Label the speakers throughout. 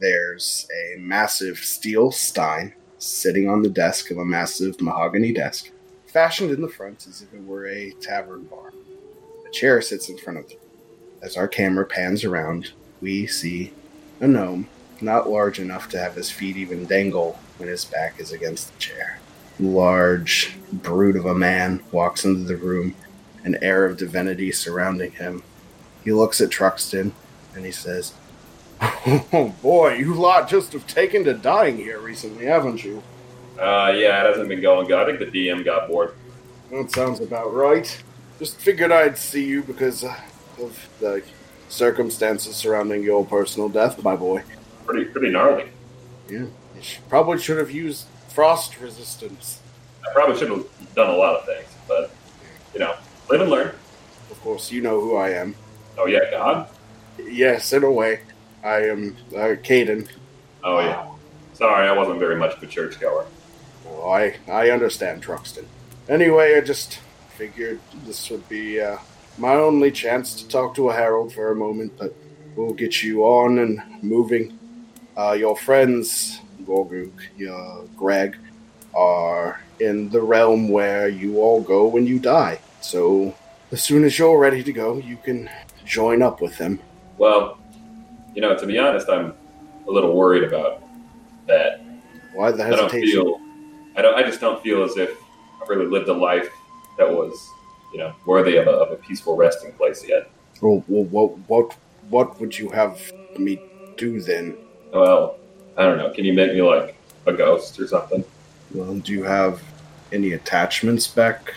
Speaker 1: there's a massive steel stein sitting on the desk of a massive mahogany desk, fashioned in the front as if it were a tavern bar. A chair sits in front of them. As our camera pans around, we see a gnome, not large enough to have his feet even dangle when his back is against the chair. Large brute of a man walks into the room, an air of divinity surrounding him. He looks at Truxton and he says, Oh boy, you lot just have taken to dying here recently, haven't you?
Speaker 2: Uh, yeah, it hasn't been going good. I think the DM got bored.
Speaker 1: That sounds about right. Just figured I'd see you because uh, of the circumstances surrounding your personal death, my boy.
Speaker 2: Pretty, pretty gnarly.
Speaker 1: Yeah, you sh- probably should have used frost resistance.
Speaker 2: I probably should have done a lot of things, but you know, live and learn.
Speaker 1: Of course, you know who I am.
Speaker 2: Oh yeah, God.
Speaker 1: Yes, in a way. I am uh, Caden.
Speaker 2: Oh yeah. Sorry, I wasn't very much of a churchgoer.
Speaker 1: Well, I, I understand, Truxton. Anyway, I just figured this would be uh, my only chance to talk to a herald for a moment, but we'll get you on and moving. Uh, your friends, Gorguk, uh, Greg, are in the realm where you all go when you die. So, as soon as you're ready to go, you can join up with them.
Speaker 2: Well, you know, to be honest, I'm a little worried about that.
Speaker 1: Why the
Speaker 2: I don't
Speaker 1: hesitation?
Speaker 2: feel. I don't. I just don't feel as if I've really lived a life that was, you know, worthy of a, of a peaceful resting place yet.
Speaker 1: Well, well, what, what, what would you have me do then?
Speaker 2: Well, I don't know. Can you make me like a ghost or something?
Speaker 1: Well, do you have any attachments back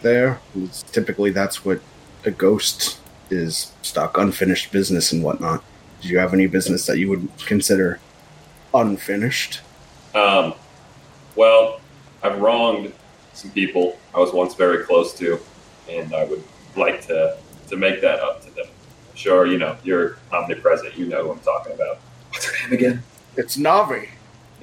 Speaker 1: there? It's- typically, that's what a ghost is stuck, unfinished business and whatnot. Do you have any business that you would consider unfinished?
Speaker 2: Um, well, I've wronged some people I was once very close to, and I would like to to make that up to them. Sure, you know, you're omnipresent. You know who I'm talking about. What's her name again?
Speaker 1: It's Navi.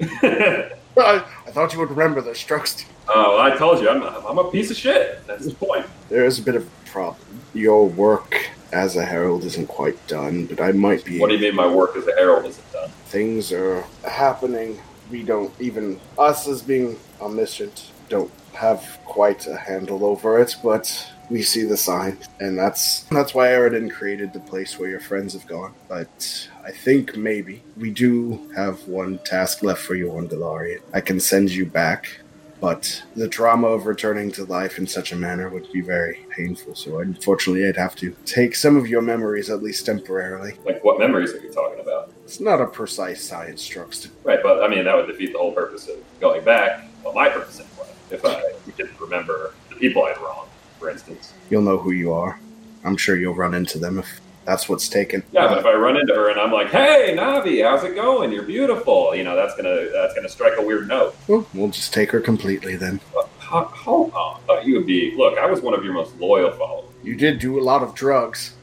Speaker 1: I, I thought you would remember the this, Oh,
Speaker 2: I told you, I'm, I'm a piece of shit. That's the point.
Speaker 1: There is a bit of a problem. Your work as a herald isn't quite done, but I might be.
Speaker 2: What do you mean my work as a herald isn't done?
Speaker 1: things are happening. We don't even us as being omniscient don't have quite a handle over it, but we see the sign, and that's that's why Aradin created the place where your friends have gone. But I think maybe we do have one task left for you on Galarian. I can send you back. But the trauma of returning to life in such a manner would be very painful. So unfortunately, I'd have to take some of your memories, at least temporarily.
Speaker 2: Like, what memories are you talking about?
Speaker 1: It's not a precise science, Truxton.
Speaker 2: Right, but I mean, that would defeat the whole purpose of going back. Well, my purpose anyway. If I didn't remember the people I'd wronged, for instance.
Speaker 1: You'll know who you are. I'm sure you'll run into them if that's what's taken.
Speaker 2: Yeah, but if I run into her and I'm like, "Hey, Navi, how's it going? You're beautiful," you know, that's gonna that's gonna strike a weird note.
Speaker 1: Well, we'll just take her completely then.
Speaker 2: Ho- Hold on, I thought you would be. Look, I was one of your most loyal followers.
Speaker 1: You did do a lot of drugs.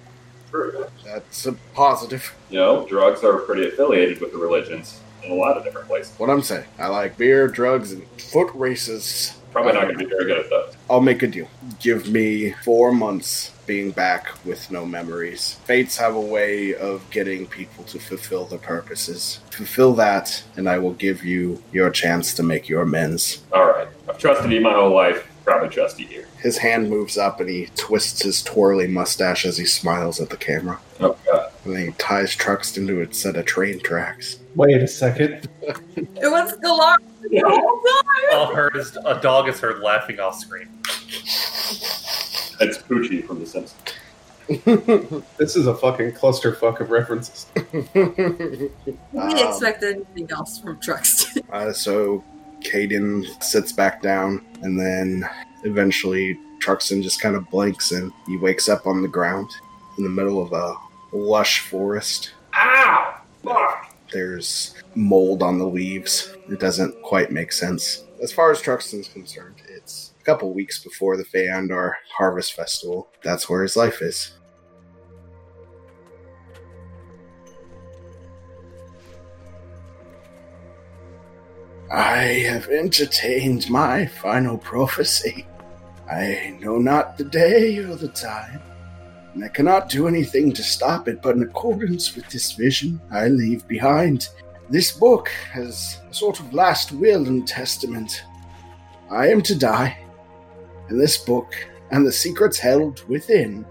Speaker 2: True.
Speaker 1: That's a positive.
Speaker 2: You know, drugs are pretty affiliated with the religions in a lot of different places.
Speaker 1: What I'm saying. I like beer, drugs, and foot races.
Speaker 2: Probably not going to be very good at those.
Speaker 1: I'll make a deal. Give me four months being back with no memories. Fates have a way of getting people to fulfill their purposes. Fulfill that, and I will give you your chance to make your amends.
Speaker 2: All right, I've trusted you my whole life. Probably trust you here.
Speaker 1: His hand moves up and he twists his twirly mustache as he smiles at the camera.
Speaker 2: Oh God.
Speaker 1: And then he ties trucks into a set of train tracks.
Speaker 3: Wait a second.
Speaker 4: It was Galar the whole time.
Speaker 5: All heard is a dog is heard laughing off screen.
Speaker 2: That's Poochie from The Simpsons.
Speaker 3: This is a fucking clusterfuck of references.
Speaker 4: We
Speaker 1: Um,
Speaker 4: expected anything else from Truxton.
Speaker 1: Uh, so Caden sits back down, and then eventually Truxton just kind of blinks and he wakes up on the ground in the middle of a lush forest.
Speaker 2: Ow! Fuck!
Speaker 1: There's mold on the leaves. It doesn't quite make sense. As far as Truxton's concerned, it's a couple weeks before the Feyandar Harvest Festival. That's where his life is. I have entertained my final prophecy. I know not the day or the time, and I cannot do anything to stop it, but in accordance with this vision, I leave behind This book has a sort of last will and testament. I am to die, and this book and the secrets held within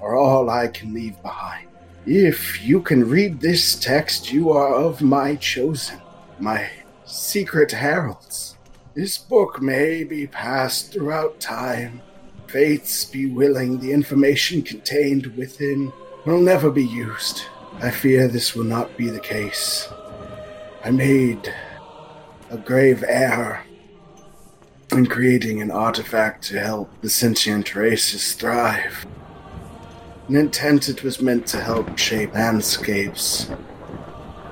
Speaker 1: are all I can leave behind. If you can read this text, you are of my chosen, my secret heralds. This book may be passed throughout time. Fates be willing, the information contained within will never be used. I fear this will not be the case. I made a grave error in creating an artifact to help the sentient races thrive. An intent it was meant to help shape landscapes,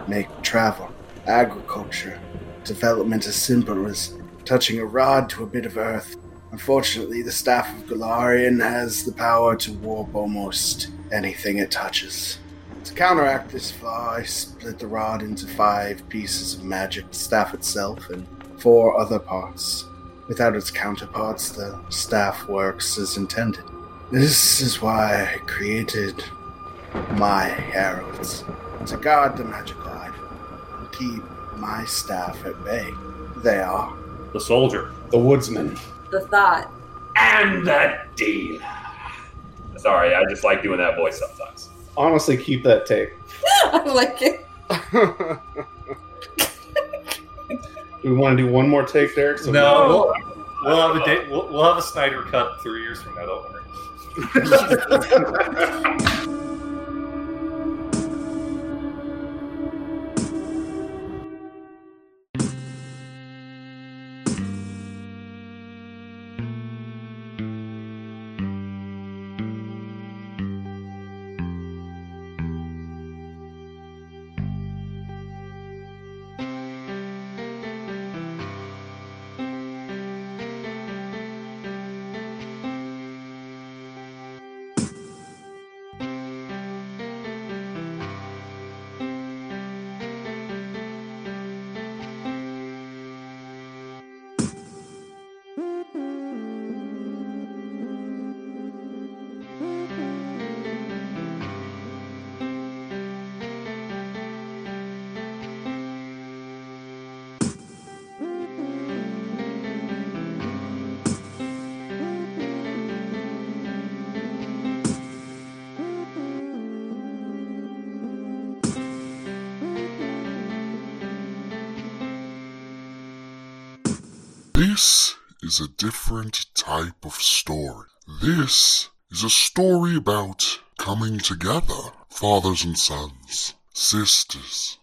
Speaker 1: make travel, agriculture, development as simple as touching a rod to a bit of earth. Unfortunately, the staff of Galarian has the power to warp almost anything it touches. To counteract this flaw, I split the rod into five pieces of magic, the staff itself, and four other parts. Without its counterparts, the staff works as intended. This is why I created my heralds to guard the magical item and keep my staff at bay. They are
Speaker 5: The soldier.
Speaker 3: The woodsman.
Speaker 4: The thought.
Speaker 2: And the dealer. Sorry, I just like doing that voice sometimes.
Speaker 3: Honestly, keep that tape.
Speaker 4: I like it.
Speaker 3: Do we want to do one more take, Derek? So
Speaker 5: no, we'll, we'll have a day, we'll, we'll have a Snyder cut three years from now. Don't worry.
Speaker 6: This is a different type of story. This is a story about coming together, fathers and sons, sisters,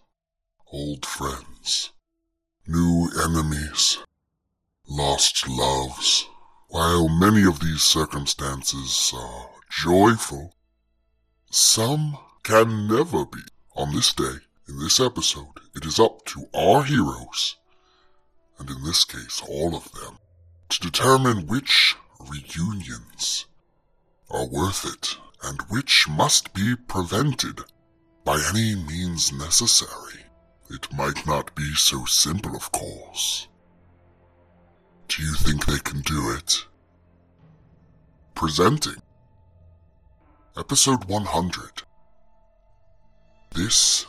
Speaker 6: old friends, new enemies, lost loves. While many of these circumstances are joyful, some can never be. On this day, in this episode, it is up to our heroes and in this case all of them, to determine which reunions are worth it and which must be prevented by any means necessary. It might not be so simple, of course. Do you think they can do it? Presenting Episode 100 This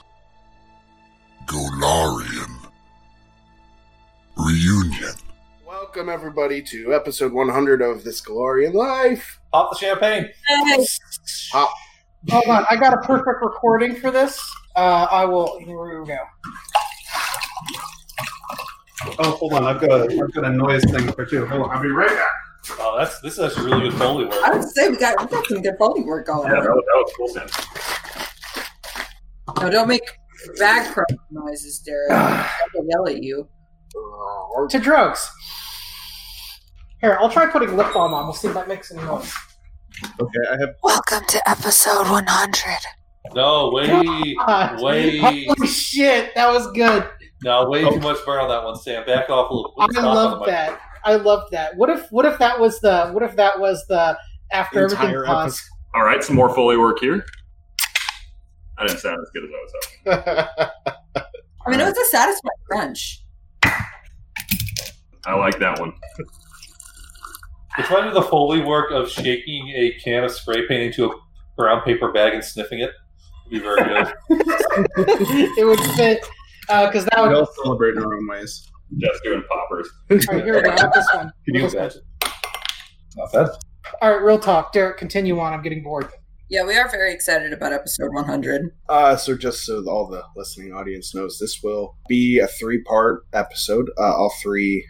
Speaker 6: Golarian Reunion.
Speaker 1: Welcome, everybody, to episode 100 of This Galorian Life.
Speaker 5: Pop the champagne.
Speaker 4: Hey,
Speaker 1: Hop.
Speaker 7: Hold on, I got a perfect recording for this. Uh, I will. Here we go.
Speaker 3: Oh, hold on. I've got a, I've got a noise thing for too. Hold on. I'll be right back.
Speaker 5: Oh, that's this is actually really good foley work.
Speaker 4: I would say we got, we got some good Foley work going
Speaker 2: Yeah,
Speaker 4: on.
Speaker 2: that was, that was cool, man.
Speaker 4: No, don't make bag crush noises, Derek. I will yell at you.
Speaker 7: Uh, to drugs. Here, I'll try putting lip balm on. We'll see if that makes any noise.
Speaker 3: Okay, I have.
Speaker 8: Welcome to episode 100.
Speaker 5: No, way,
Speaker 7: God.
Speaker 5: way,
Speaker 7: Holy shit, that was good.
Speaker 5: no, way too much burn on that one, Sam. Back off a little. Bit.
Speaker 7: I
Speaker 5: Stop
Speaker 7: love that. I love that. What if what if that was the what if that was the after everything
Speaker 3: Entire
Speaker 7: paused?
Speaker 2: All right, some more Foley work here. I didn't sound as good as I was hoping.
Speaker 4: I mean, it was a satisfying crunch.
Speaker 2: I like that one.
Speaker 5: mic. It's kind of the foley work of shaking a can of spray paint into a brown paper bag and sniffing it. Would be very good.
Speaker 7: it would fit Because that
Speaker 3: We
Speaker 7: would.
Speaker 3: all celebrate in our own ways.
Speaker 2: Just doing poppers.
Speaker 7: All right, here we go. This one.
Speaker 5: Can you
Speaker 7: With this
Speaker 5: imagine? Not bad.
Speaker 7: All right, real talk. Derek, continue on. I'm getting bored.
Speaker 4: Yeah, we are very excited about episode 100.
Speaker 1: Uh, so just so all the listening audience knows, this will be a three-part episode. Uh, all three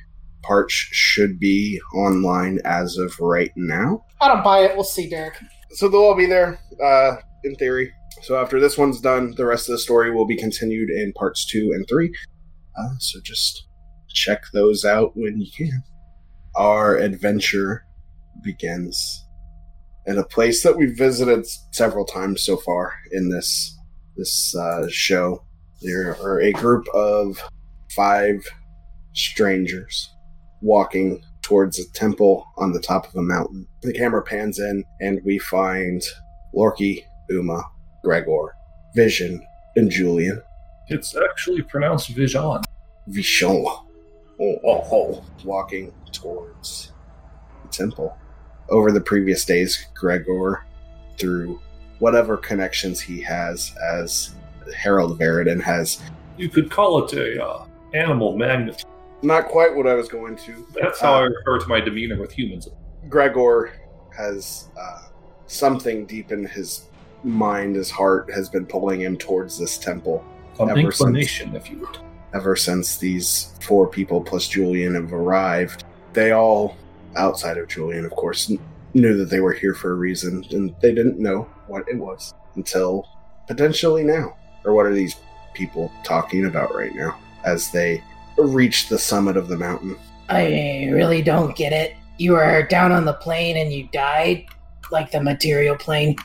Speaker 1: parts should be online as of right now.
Speaker 7: I don't buy it. We'll see, Derek.
Speaker 1: So they'll all be there, uh, in theory. So after this one's done, the rest of the story will be continued in parts two and three. Uh, so just check those out when you can. Our adventure begins in a place that we've visited several times so far in this this uh, show. There are a group of five strangers walking towards a temple on the top of a mountain. The camera pans in, and we find Lorky, Uma, Gregor, Vision, and Julian.
Speaker 5: It's actually pronounced Vision.
Speaker 1: Vichon. Oh, oh, oh. Walking towards the temple. Over the previous days, Gregor, through whatever connections he has as Harold Veridon, has
Speaker 5: You could call it a uh, animal magnet.
Speaker 1: Not quite what I was going to.
Speaker 5: That's how I
Speaker 1: Uh,
Speaker 5: refer to my demeanor with humans.
Speaker 1: Gregor has uh, something deep in his mind, his heart, has been pulling him towards this temple
Speaker 5: An
Speaker 1: ever since-
Speaker 5: inclination, if you would.
Speaker 1: ever since these four people plus Julian have arrived. They all, outside of Julian, of course, knew that they were here for a reason, and they didn't know what it was until potentially now. Or what are these people talking about right now as they reach the summit of the mountain?
Speaker 9: I really don't get it. You were down on the plane and you died? Like the material plane?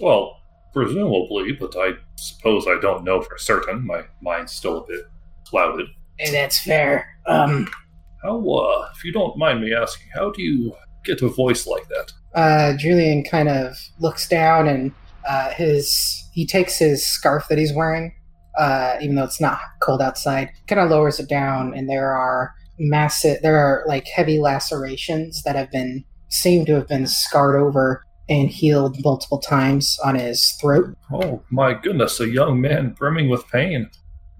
Speaker 5: Well, presumably, but I suppose I don't know for certain. My mind's still a bit clouded.
Speaker 9: Eh, That's fair. Um,
Speaker 5: How, uh, if you don't mind me asking, how do you get a voice like that?
Speaker 7: Uh, Julian kind of looks down and uh, his he takes his scarf that he's wearing, uh, even though it's not cold outside, kind of lowers it down, and there are massive, there are like heavy lacerations that have been seem to have been scarred over and healed multiple times on his throat.
Speaker 5: Oh, my goodness, a young man brimming with pain.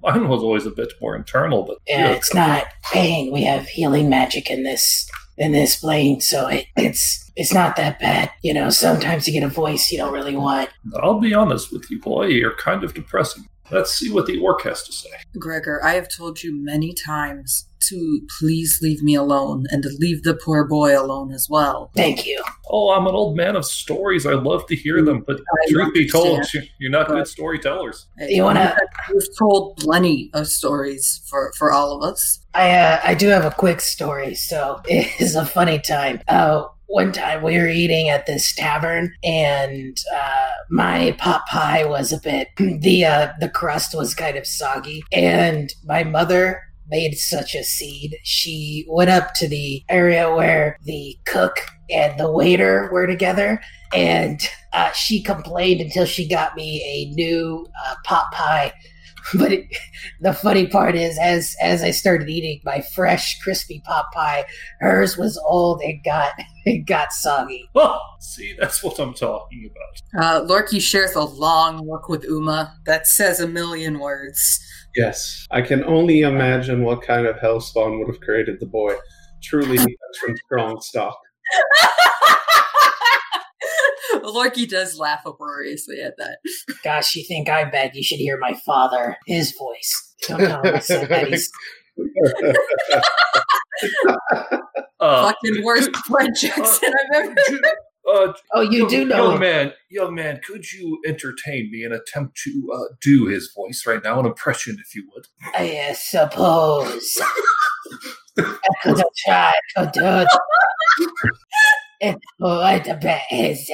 Speaker 5: Mine was always a bit more internal, but
Speaker 9: yeah, it's not pain. We have healing magic in this in this plane, so it, it's it's not that bad. You know, sometimes you get a voice you don't really want.
Speaker 5: I'll be honest with you, boy, you're kind of depressing. Let's see what the orc has to say.
Speaker 4: Gregor, I have told you many times to please leave me alone and to leave the poor boy alone as well.
Speaker 9: Thank you.
Speaker 5: Oh, I'm an old man of stories. I love to hear them, but
Speaker 4: I
Speaker 5: truth be told, you're not good storytellers.
Speaker 9: You wanna-
Speaker 4: You've told plenty of stories for, for all of us.
Speaker 9: I uh, I do have a quick story, so it is a funny time. Uh, one time we were eating at this tavern, and uh, my pot pie was a bit the uh, the crust was kind of soggy, and my mother made such a seed. She went up to the area where the cook and the waiter were together, and uh, she complained until she got me a new uh, pot pie. But it, the funny part is, as as I started eating my fresh, crispy pot pie, hers was old and got it got soggy.
Speaker 5: Oh, see, that's what I'm talking about.
Speaker 4: Uh, Lorky shares a long look with Uma that says a million words.
Speaker 3: Yes. I can only imagine what kind of hellspawn would have created the boy. Truly from strong stock.
Speaker 4: Lorky does laugh uproariously at that.
Speaker 9: Gosh, you think I'm bad? You should hear my father, his voice. Don't tell him I said that. He's,
Speaker 5: Uh,
Speaker 4: Fucking worst Fred Jackson I've ever
Speaker 5: Ju- uh,
Speaker 9: oh, you
Speaker 5: young-
Speaker 9: do know
Speaker 5: young
Speaker 9: him.
Speaker 5: man, young man. Could you entertain me and attempt to uh, do his voice right now, an impression, if you would?
Speaker 9: I uh, suppose. I could have tried. Could do. It's quite a bit easy.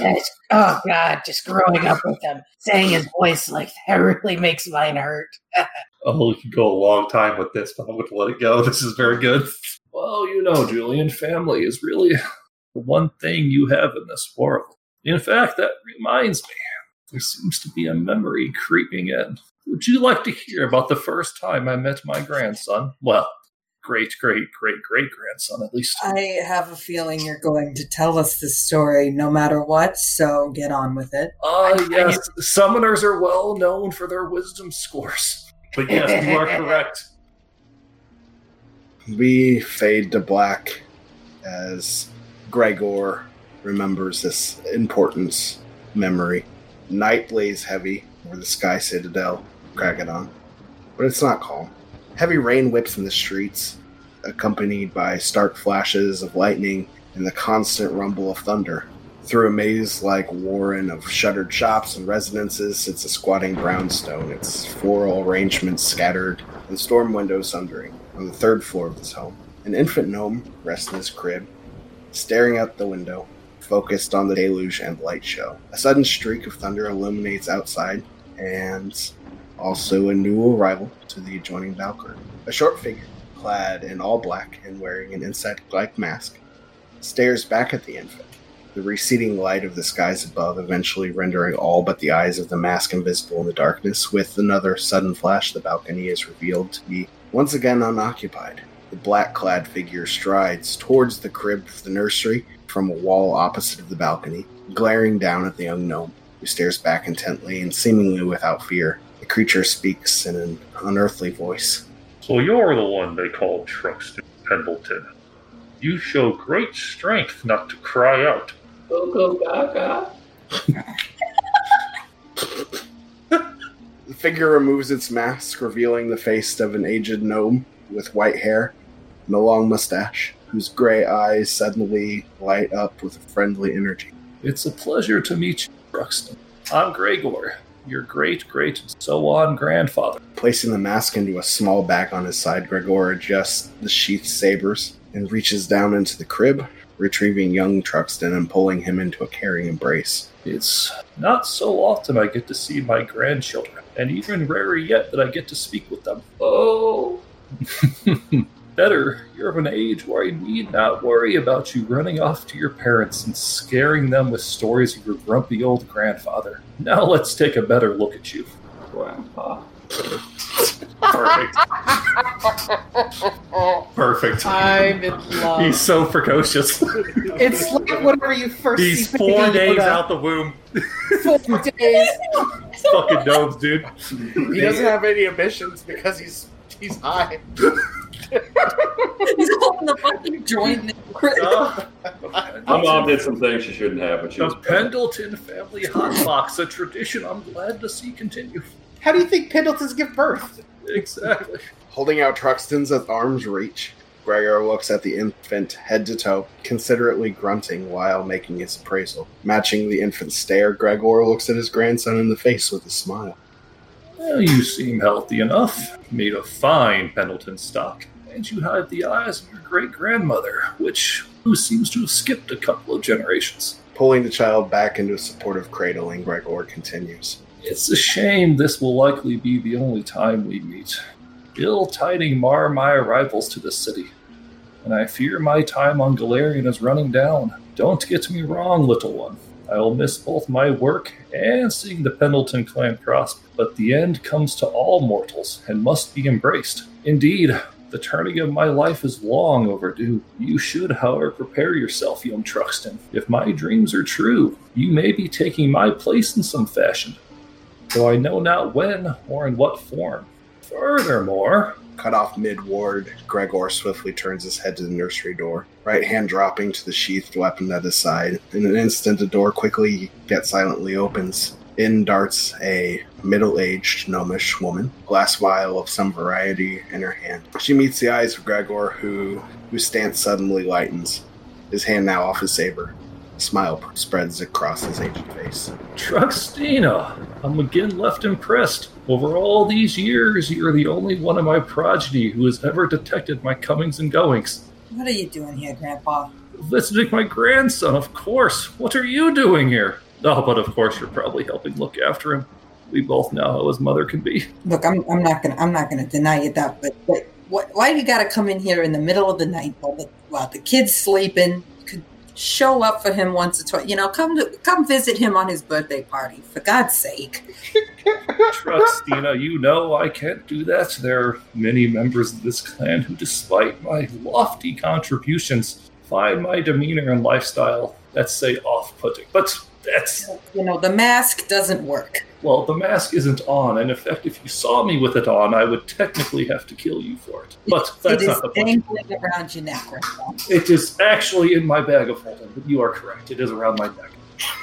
Speaker 9: It's, oh God, just growing up with him, saying his voice like that really makes mine hurt.
Speaker 5: Oh, we could go a long time with this, but I'm going to let it go. This is very good. Well, you know, Julian, family is really the one thing you have in this world. In fact, that reminds me, there seems to be a memory creeping in. Would you like to hear about the first time I met my grandson? Well, great, great, great, great grandson, at least.
Speaker 4: I have a feeling you're going to tell us this story no matter what, so get on with it.
Speaker 5: Ah, yes, summoners are well known for their wisdom scores. But yes, you are correct.
Speaker 1: We fade to black as Gregor remembers this importance memory. Night lays heavy over the Sky Citadel, Kragadon, but it's not calm. Heavy rain whips in the streets, accompanied by stark flashes of lightning and the constant rumble of thunder. Through a maze like warren of shuttered shops and residences sits a squatting brownstone, its floral arrangements scattered and storm windows sundering. On the third floor of this home, an infant gnome rests in his crib, staring out the window, focused on the deluge and light show. A sudden streak of thunder illuminates outside, and also a new arrival to the adjoining Valkyrie. A short figure, clad in all black and wearing an insect like mask, stares back at the infant, the receding light of the skies above eventually rendering all but the eyes of the mask invisible in the darkness. With another sudden flash, the balcony is revealed to be once again unoccupied. The black clad figure strides towards the crib of the nursery from a wall opposite of the balcony, glaring down at the young gnome, who stares back intently and seemingly without fear. The creature speaks in an unearthly voice.
Speaker 5: So you're the one they call Truxton Pendleton. You show great strength not to cry out.
Speaker 2: Go go gaga.
Speaker 1: The figure removes its mask, revealing the face of an aged gnome with white hair and a long mustache, whose gray eyes suddenly light up with a friendly energy.
Speaker 5: It's a pleasure to meet you, Truxton. I'm Gregor, your great great and so on grandfather.
Speaker 1: Placing the mask into a small bag on his side, Gregor adjusts the sheath sabers and reaches down into the crib, retrieving young Truxton and pulling him into a caring embrace.
Speaker 5: It's not so often I get to see my grandchildren, and even rarer yet that I get to speak with them.
Speaker 2: Oh.
Speaker 5: Better, you're of an age where I need not worry about you running off to your parents and scaring them with stories of your grumpy old grandfather. Now let's take a better look at you.
Speaker 2: Grandpa.
Speaker 5: Perfect. Perfect.
Speaker 7: I'm in love.
Speaker 5: He's so precocious.
Speaker 7: It's like whenever you first
Speaker 5: He's
Speaker 7: see
Speaker 5: four
Speaker 7: Baby
Speaker 5: days
Speaker 7: Yoda.
Speaker 5: out the womb.
Speaker 7: Four days.
Speaker 5: Fucking gnomes, dude.
Speaker 1: He doesn't have any ambitions because he's he's high.
Speaker 4: He's holding the fucking joint in.
Speaker 5: Uh,
Speaker 2: My mom did some things she shouldn't have, but she
Speaker 5: the
Speaker 2: was
Speaker 5: Pendleton family hotbox, a tradition I'm glad to see continue.
Speaker 7: How do you think Pendletons give birth?
Speaker 5: Exactly.
Speaker 1: Holding out Truxton's at arm's reach, Gregor looks at the infant head to toe, considerately grunting while making his appraisal. Matching the infant's stare, Gregor looks at his grandson in the face with a smile.
Speaker 5: Well, you seem healthy enough, made of fine Pendleton stock, and you have the eyes of your great grandmother, which who seems to have skipped a couple of generations.
Speaker 1: Pulling the child back into a supportive cradle, cradling, Gregor continues.
Speaker 5: It's a shame this will likely be the only time we meet. Ill tiding mar my arrivals to the city, and I fear my time on Galarian is running down. Don't get me wrong, little one. I will miss both my work and seeing the Pendleton clan prosper, but the end comes to all mortals and must be embraced. Indeed, the turning of my life is long overdue. You should, however, prepare yourself, young Truxton. If my dreams are true, you may be taking my place in some fashion, though I know not when or in what form. Furthermore,
Speaker 1: Cut off mid ward, Gregor swiftly turns his head to the nursery door, right hand dropping to the sheathed weapon at his side. In an instant, the door quickly yet silently opens. In darts a middle aged gnomish woman, glass vial of some variety in her hand. She meets the eyes of Gregor, who, whose stance suddenly lightens, his hand now off his saber. A smile spreads across his aged face.
Speaker 5: Truxtina, I'm again left impressed. Over all these years, you're the only one of my progeny who has ever detected my comings and goings.
Speaker 4: What are you doing here, Grandpa?
Speaker 5: Visiting my grandson, of course. What are you doing here? Oh, but of course you're probably helping look after him. We both know how his mother can be.
Speaker 4: Look, I'm, I'm not gonna I'm not gonna deny you that, but, but what, why do you gotta come in here in the middle of the night while the while the kid's sleeping? Show up for him once or twice. You know, come to come visit him on his birthday party. For God's sake.
Speaker 5: Trust, Truxtina, you know I can't do that. There are many members of this clan who, despite my lofty contributions, find my demeanor and lifestyle, let's say, off putting. But that's.
Speaker 4: You know, the mask doesn't work.
Speaker 5: Well, the mask isn't on, and in fact, if you saw me with it on, I would technically have to kill you for it. But that's
Speaker 4: it is
Speaker 5: not the point.
Speaker 4: around your neck right.
Speaker 5: It is actually in my bag of holding, but you are correct. It is around my neck.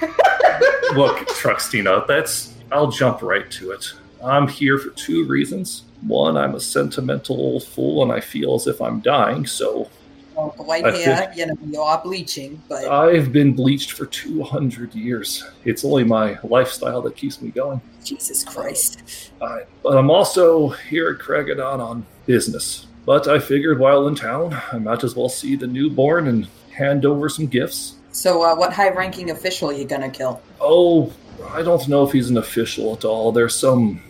Speaker 5: Look, Truxtina, that's. I'll jump right to it. I'm here for two reasons. One, I'm a sentimental old fool and I feel as if I'm dying, so
Speaker 4: Well, white
Speaker 5: I
Speaker 4: hair, you know, you are bleaching, but
Speaker 5: I've been bleached for 200 years. It's only my lifestyle that keeps me going.
Speaker 4: Jesus Christ.
Speaker 5: I, but I'm also here at Kragadon on business. But I figured while in town, I might as well see the newborn and hand over some gifts.
Speaker 4: So, uh, what high-ranking official are you gonna kill?
Speaker 5: Oh, I don't know if he's an official at all. There's some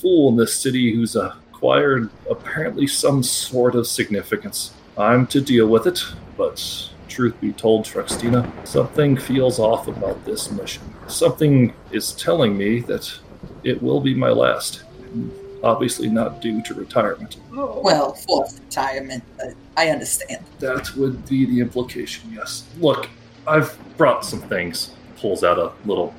Speaker 5: fool in this city who's acquired apparently some sort of significance. I'm to deal with it, but truth be told, Truxtina, something feels off about this mission. Something is telling me that it will be my last. Obviously, not due to retirement.
Speaker 4: Well, fourth retirement, but I understand.
Speaker 5: That would be the implication, yes. Look, I've brought some things. Pulls out a little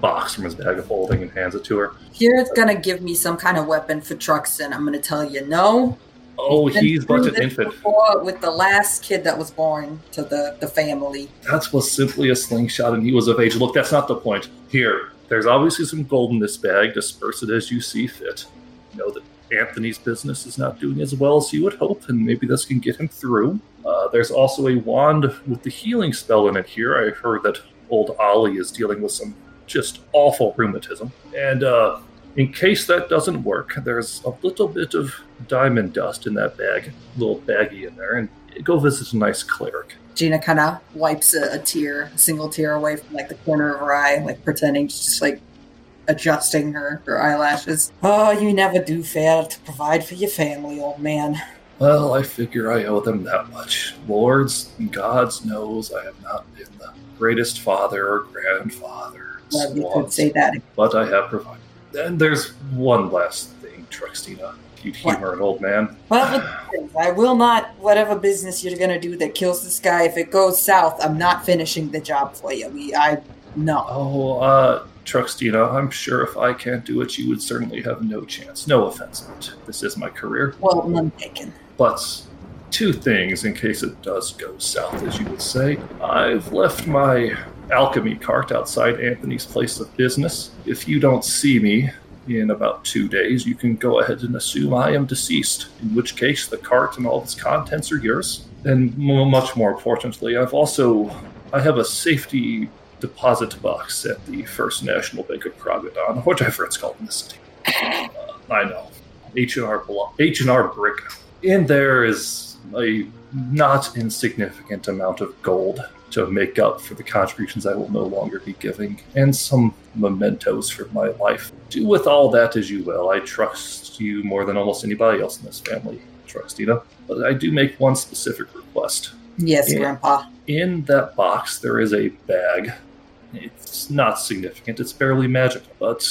Speaker 5: box from his bag of holding and hands it to her.
Speaker 4: You're gonna give me some kind of weapon for Truxton. I'm gonna tell you no.
Speaker 5: Oh, he's but
Speaker 4: through
Speaker 5: an infant.
Speaker 4: With the last kid that was born to the, the family.
Speaker 5: That was simply a slingshot and he was of age. Look, that's not the point. Here, there's obviously some gold in this bag. Disperse it as you see fit. Know that Anthony's business is not doing as well as you would hope, and maybe this can get him through. Uh, there's also a wand with the healing spell in it here. I heard that old Ollie is dealing with some just awful rheumatism. And uh, in case that doesn't work, there's a little bit of diamond dust in that bag, little baggie in there, and go visit a nice cleric.
Speaker 4: Gina kind of wipes a, a tear, a single tear away from like the corner of her eye, like pretending she's just like adjusting her, her eyelashes. Oh, you never do fail to provide for your family, old man.
Speaker 5: Well, I figure I owe them that much. Lords and gods knows I have not been the greatest father or grandfather,
Speaker 4: Well, you could say that.
Speaker 5: but I have provided. And there's one last thing, Truxtina. You'd
Speaker 4: What?
Speaker 5: humor an old man.
Speaker 4: Well, I will not, whatever business you're gonna do that kills this guy, if it goes south, I'm not finishing the job for you. We, I, no.
Speaker 5: Oh, uh, Truxtina, I'm sure if I can't do it, you would certainly have no chance. No offense, but this is my career.
Speaker 4: Well, none taken.
Speaker 5: But two things in case it does go south, as you would say. I've left my alchemy cart outside Anthony's place of business. If you don't see me in about two days, you can go ahead and assume I am deceased, in which case the cart and all its contents are yours. And m- much more importantly, I've also I have a safety deposit box at the First National Bank of Kragadon, whatever it's called in the city. Uh, I know. H&R Blo- H&R Brick in there is a not insignificant amount of gold to make up for the contributions I will no longer be giving, and some mementos from my life. Do with all that as you will. I trust you more than almost anybody else in this family, Truxtina. But I do make one specific request.
Speaker 4: Yes,
Speaker 5: Yeah.
Speaker 4: Grandpa.
Speaker 5: In that box, there is a bag. It's not significant, it's barely magical, but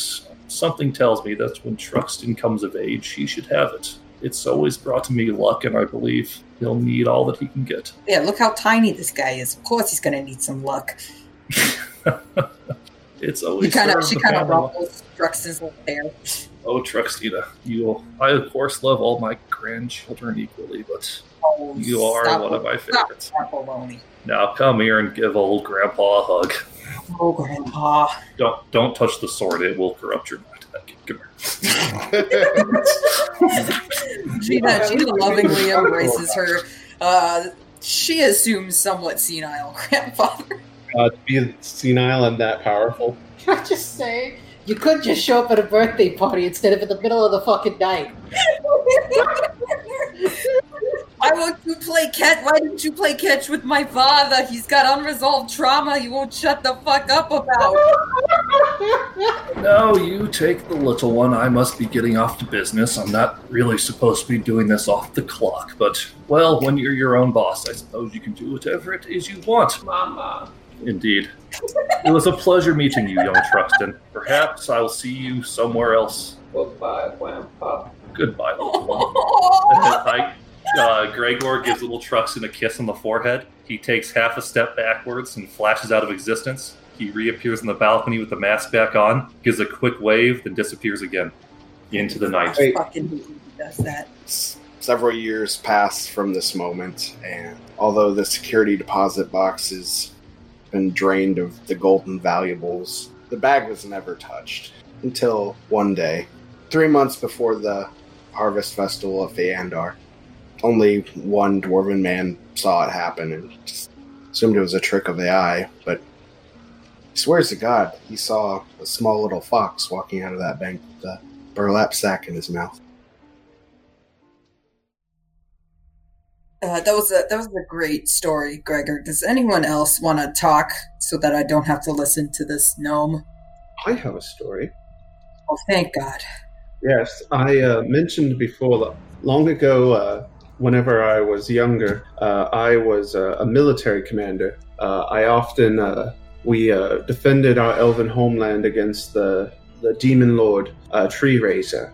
Speaker 5: something tells me that when Truxton comes of age, he should have it. It's always brought me luck, and I believe he'll need all that he can get.
Speaker 4: Yeah, look how tiny this guy is. Of course, he's gonna need some luck.
Speaker 5: It's always
Speaker 4: kind of, she kind of ruffles Truxton's hair.
Speaker 5: Oh, Truxtina, you. I of course love all my grandchildren equally, but
Speaker 4: Oh,
Speaker 5: you are one of my favorites. Now come here and give old Grandpa a hug.
Speaker 4: Oh, Grandpa.
Speaker 5: Don't don't touch the sword; it will corrupt your mind. Come here.
Speaker 4: Gina, Gina lovingly embraces her. Uh, she assumes somewhat senile grandfather.
Speaker 3: Uh, to be senile and that powerful.
Speaker 7: Can I just say, you could just show up at a birthday party instead of in the middle of the fucking night.
Speaker 4: Why won't you play catch? Why didn't you play catch with my father? He's got unresolved trauma. He won't shut the fuck up about.
Speaker 5: No, you take the little one. I must be getting off to business. I'm not really supposed to be doing this off the clock, but, well, when you're your own boss, I suppose you can do whatever it is you want.
Speaker 2: Mama.
Speaker 5: Indeed. It was a pleasure meeting you, young Truxton. Perhaps I'll see you somewhere else.
Speaker 2: Goodbye, Grandpa.
Speaker 5: Goodbye, little one. I, uh, Gregor gives little Truxton a kiss on the forehead. He takes half a step backwards and flashes out of existence. He reappears on the balcony with the mask back on, gives a quick wave, then disappears again into the night.
Speaker 1: Wait.
Speaker 4: Fucking does that?
Speaker 1: S- Several years pass from this moment, and although the security deposit box has been drained of the golden valuables, the bag was never touched until one day, three months before the harvest festival of Feandar. Only one dwarven man saw it happen and just assumed it was a trick of the eye, but he swears to God he saw a small little fox walking out of that bank with a burlap sack in his mouth.
Speaker 4: Uh, that was a that was a great story, Gregor. Does anyone else want to talk so that I don't have to listen to this gnome?
Speaker 3: I have a story.
Speaker 4: Oh, thank God.
Speaker 3: Yes, I uh, mentioned before that long ago, uh, whenever I was younger, uh, I was uh, a military commander. Uh, I often uh, we uh, defended our elven homeland against the the demon lord uh, Tree Razor.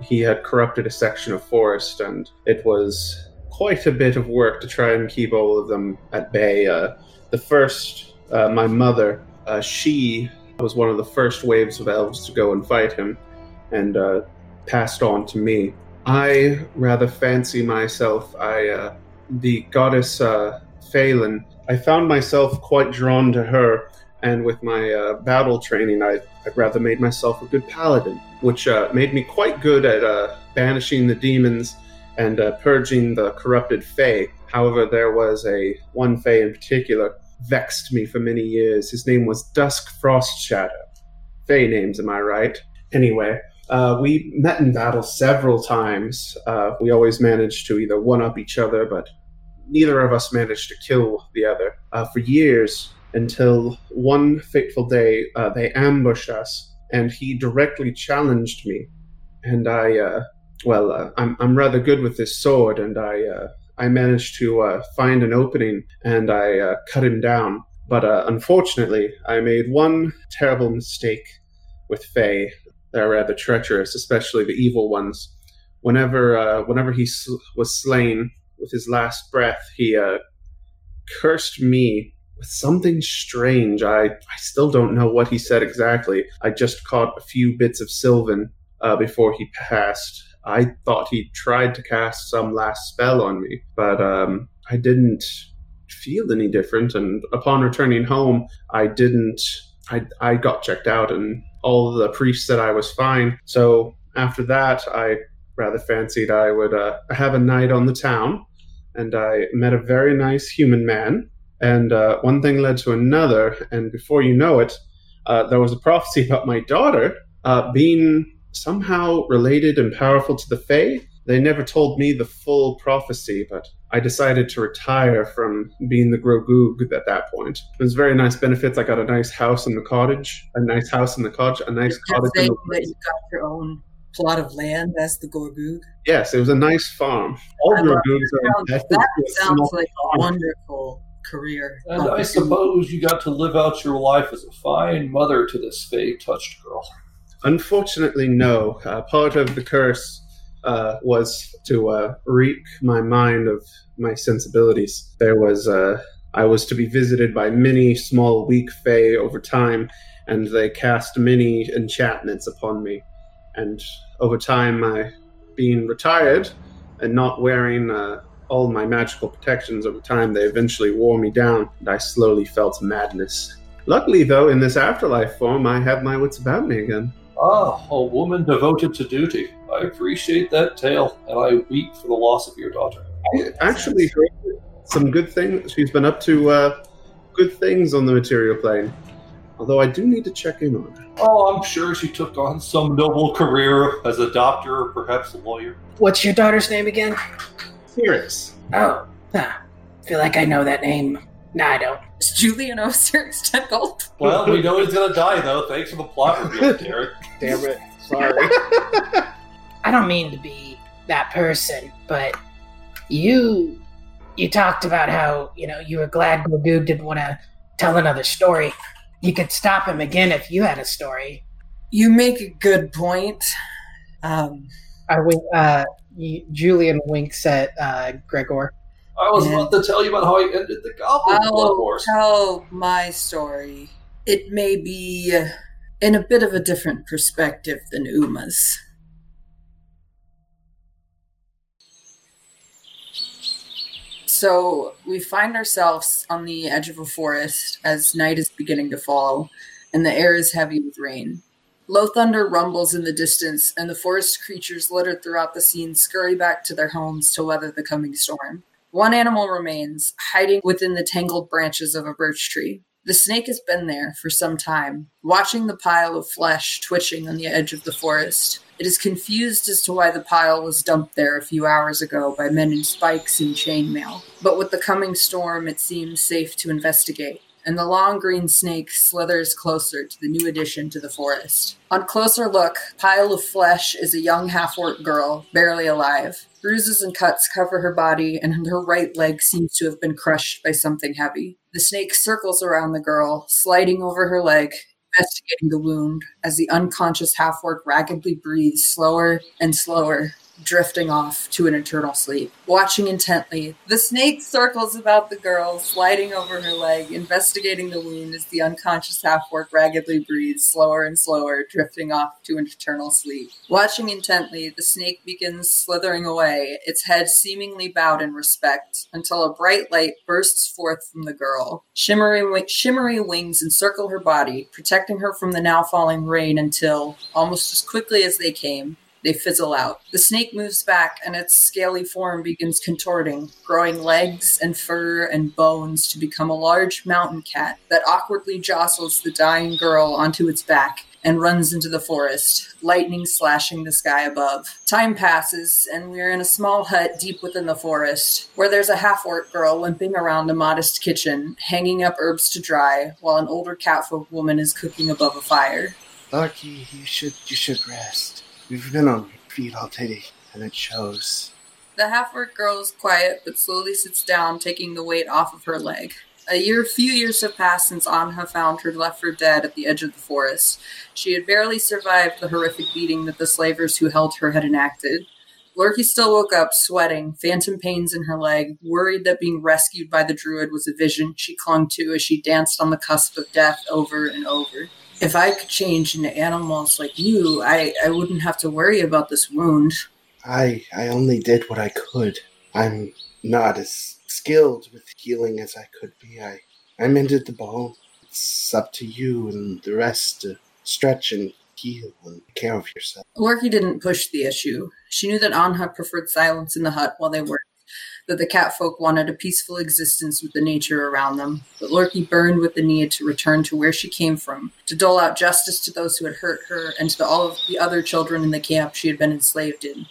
Speaker 3: He had corrupted a section of forest, and it was quite a bit of work to try and keep all of them at bay. Uh, the first, my mother, she was one of the first waves of elves to go and fight him, and passed on to me. I rather fancy myself. I, uh, the goddess uh, Phelan. I found myself quite drawn to her, and with my uh, battle training, I, I rather made myself a good paladin, which uh, made me quite good at uh, banishing the demons and uh, purging the corrupted Fae. However, there was a one Fae in particular vexed me for many years. His name was Dusk Frost Shadow. Fae names, am I right? Anyway, uh, we met in battle several times. Uh, we always managed to either one up each other, but neither of us managed to kill the other uh, for years until one fateful day uh, they ambushed us and he directly challenged me. And I, uh, well, uh, I'm, I'm rather good with this sword, and I, I managed to find an opening and I cut him down. But unfortunately, I made one terrible mistake with Fae. They're rather treacherous, especially the evil ones. Whenever, uh, whenever he sl- was slain with his last breath, he uh, cursed me with something strange. I, I still don't know what he said exactly. I just caught a few bits of Sylvan uh, before he passed. I thought he tried to cast some last spell on me, but um, I didn't feel any different. And upon returning home, I didn't. I, I got checked out, and all the priests said I was fine. So after that, I rather fancied I would uh, have a night on the town, and I met a very nice human man. And uh, one thing led to another, and before you know it, uh, there was a prophecy about my daughter uh, being somehow related and powerful to the Fae. They never told me the full prophecy, but I decided to retire from being the Grogoog at that point. It was very nice benefits. I got a nice house in the cottage, a nice house in the cottage, a nice
Speaker 4: You're
Speaker 3: cottage. In
Speaker 4: saying
Speaker 3: the
Speaker 4: that you got your own plot of land as the Gorgoog.
Speaker 3: yes, it was a nice farm. All
Speaker 4: I love
Speaker 3: Grogoogs are
Speaker 4: Sounds- that sounds
Speaker 3: small
Speaker 4: like a wonderful career.
Speaker 5: And I suppose you got to live out your life as a fine mother to this Fae touched girl.
Speaker 3: Unfortunately, no. Uh, part of the curse uh, was to uh, wreak my mind of my sensibilities. There was, uh, I was to be visited by many small, weak fae over time, and they cast many enchantments upon me. And over time, I, being retired and not wearing uh, all my magical protections over time, they eventually wore me down, and I slowly felt madness. Luckily, though, in this afterlife form, I have my wits about me again.
Speaker 5: Ah, a woman devoted to duty. I appreciate that tale, and I weep for the loss of your daughter.
Speaker 3: I actually heard some good things. She's been up to uh, good things on the material plane. Although I do need to check in on her.
Speaker 5: Oh, I'm sure she took on some noble career as a doctor or perhaps a lawyer.
Speaker 9: What's your daughter's name again?
Speaker 3: Sirius.
Speaker 9: Oh, ah, feel like I know that name. Nah, I don't.
Speaker 4: Is Julian Osiris Tengold?
Speaker 5: Well, we know he's gonna die, though. Thanks for the plot reveal, Derek.
Speaker 3: Damn it. Sorry.
Speaker 9: I don't mean to be that person, but you you talked about how you know you were glad Glagoo didn't want to tell another story. You could stop him again if you had a story.
Speaker 4: You make a good point. Um,
Speaker 7: I wink. Uh, Julian winks at uh, Gregor.
Speaker 5: I was about to tell you about how I ended the goblin blood
Speaker 4: I'll
Speaker 5: horse.
Speaker 4: tell my story It may be uh, in a bit of a different perspective than Uma's. So we find ourselves on the edge of a forest as night is beginning to fall and the air is heavy with rain. Low thunder rumbles in the distance, and the forest creatures littered throughout the scene scurry back to their homes to weather the coming storm. One animal remains, hiding within the tangled branches of a birch tree. The snake has been there for some time, watching the pile of flesh twitching on the edge of the forest. It is confused as to why the pile was dumped there a few hours ago by men in spikes and chainmail. But with the coming storm, it seems safe to investigate and the long green snake slithers closer to the new addition to the forest. On closer look, pile of flesh is a young half-orc girl, barely alive. Bruises and cuts cover her body, and her right leg seems to have been crushed by something heavy. The snake circles around the girl, sliding over her leg, investigating the wound as the unconscious half-orc raggedly breathes slower and slower drifting off to an eternal sleep. Watching intently, the snake circles about the girl, sliding over her leg, investigating the wound as the unconscious half-orc raggedly breathes, slower and slower, drifting off to an eternal sleep. Watching intently, the snake begins slithering away, its head seemingly bowed in respect, until a bright light bursts forth from the girl. Shimmery, shimmery wings encircle her body, protecting her from the now falling rain until, almost as quickly as they came, they fizzle out. The snake moves back and its scaly form begins contorting, growing legs and fur and bones to become a large mountain cat that awkwardly jostles the dying girl onto its back and runs into the forest, lightning slashing the sky above. Time passes, and we're in a small hut deep within the forest, where there's a half orc girl limping around a modest kitchen, hanging up herbs to dry, while an older catfolk woman is cooking above a fire.
Speaker 1: Lucky, you should you should rest. We've been on feet all day, and it shows.
Speaker 4: The half orc girl is quiet, but slowly sits down, taking the weight off of her leg. A year, few years have passed since Anha found her left for dead at the edge of the forest. She had barely survived the horrific beating that the slavers who held her had enacted. Lorky still woke up, sweating, phantom pains in her leg, worried that being rescued by the druid was a vision she clung to as she danced on the cusp of death over and over if I could change into animals like you, I, I wouldn't have to worry about this wound.
Speaker 1: I I only did what I could. I'm not as skilled with healing as I could be. I I mended the bone. It's up to you and the rest to stretch and heal and take care of yourself.
Speaker 4: Lorky didn't push the issue. She knew that Anha preferred silence in the hut while they worked that the catfolk wanted a peaceful existence with the nature around them, but Lorky burned with the need to return to where she came from, to dole out justice to those who had hurt her and to all of the other children in the camp she had been enslaved in.